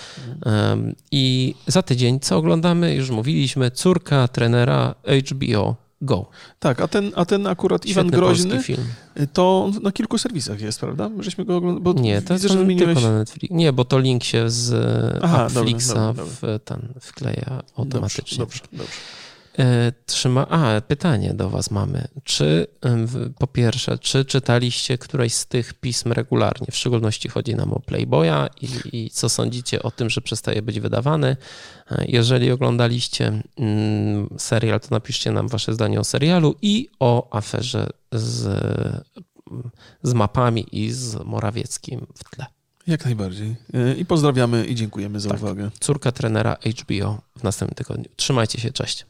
Um, I za tydzień, co oglądamy? Już mówiliśmy, córka trenera HBO. Go. Tak, a ten, a ten akurat Świetny Iwan Groźny, film. to na kilku serwisach jest, prawda? Żeśmy go oglądali. Nie, to widzę, że wymieniłeś... tylko na Netflix. Nie, bo to link się z Aha, Netflixa dobra, dobra, dobra. W ten wkleja automatycznie. Dobrze, dobrze. dobrze. E, trzyma. A, pytanie do Was mamy. Czy po pierwsze, czy czytaliście któreś z tych pism regularnie? W szczególności chodzi nam o Playboya i, i co sądzicie o tym, że przestaje być wydawany? E, jeżeli oglądaliście mm, serial, to napiszcie nam Wasze zdanie o serialu i o aferze z, z mapami i z Morawieckim w tle. Jak najbardziej. E, I pozdrawiamy i dziękujemy za tak. uwagę. Córka trenera HBO w następnym tygodniu. Trzymajcie się, cześć.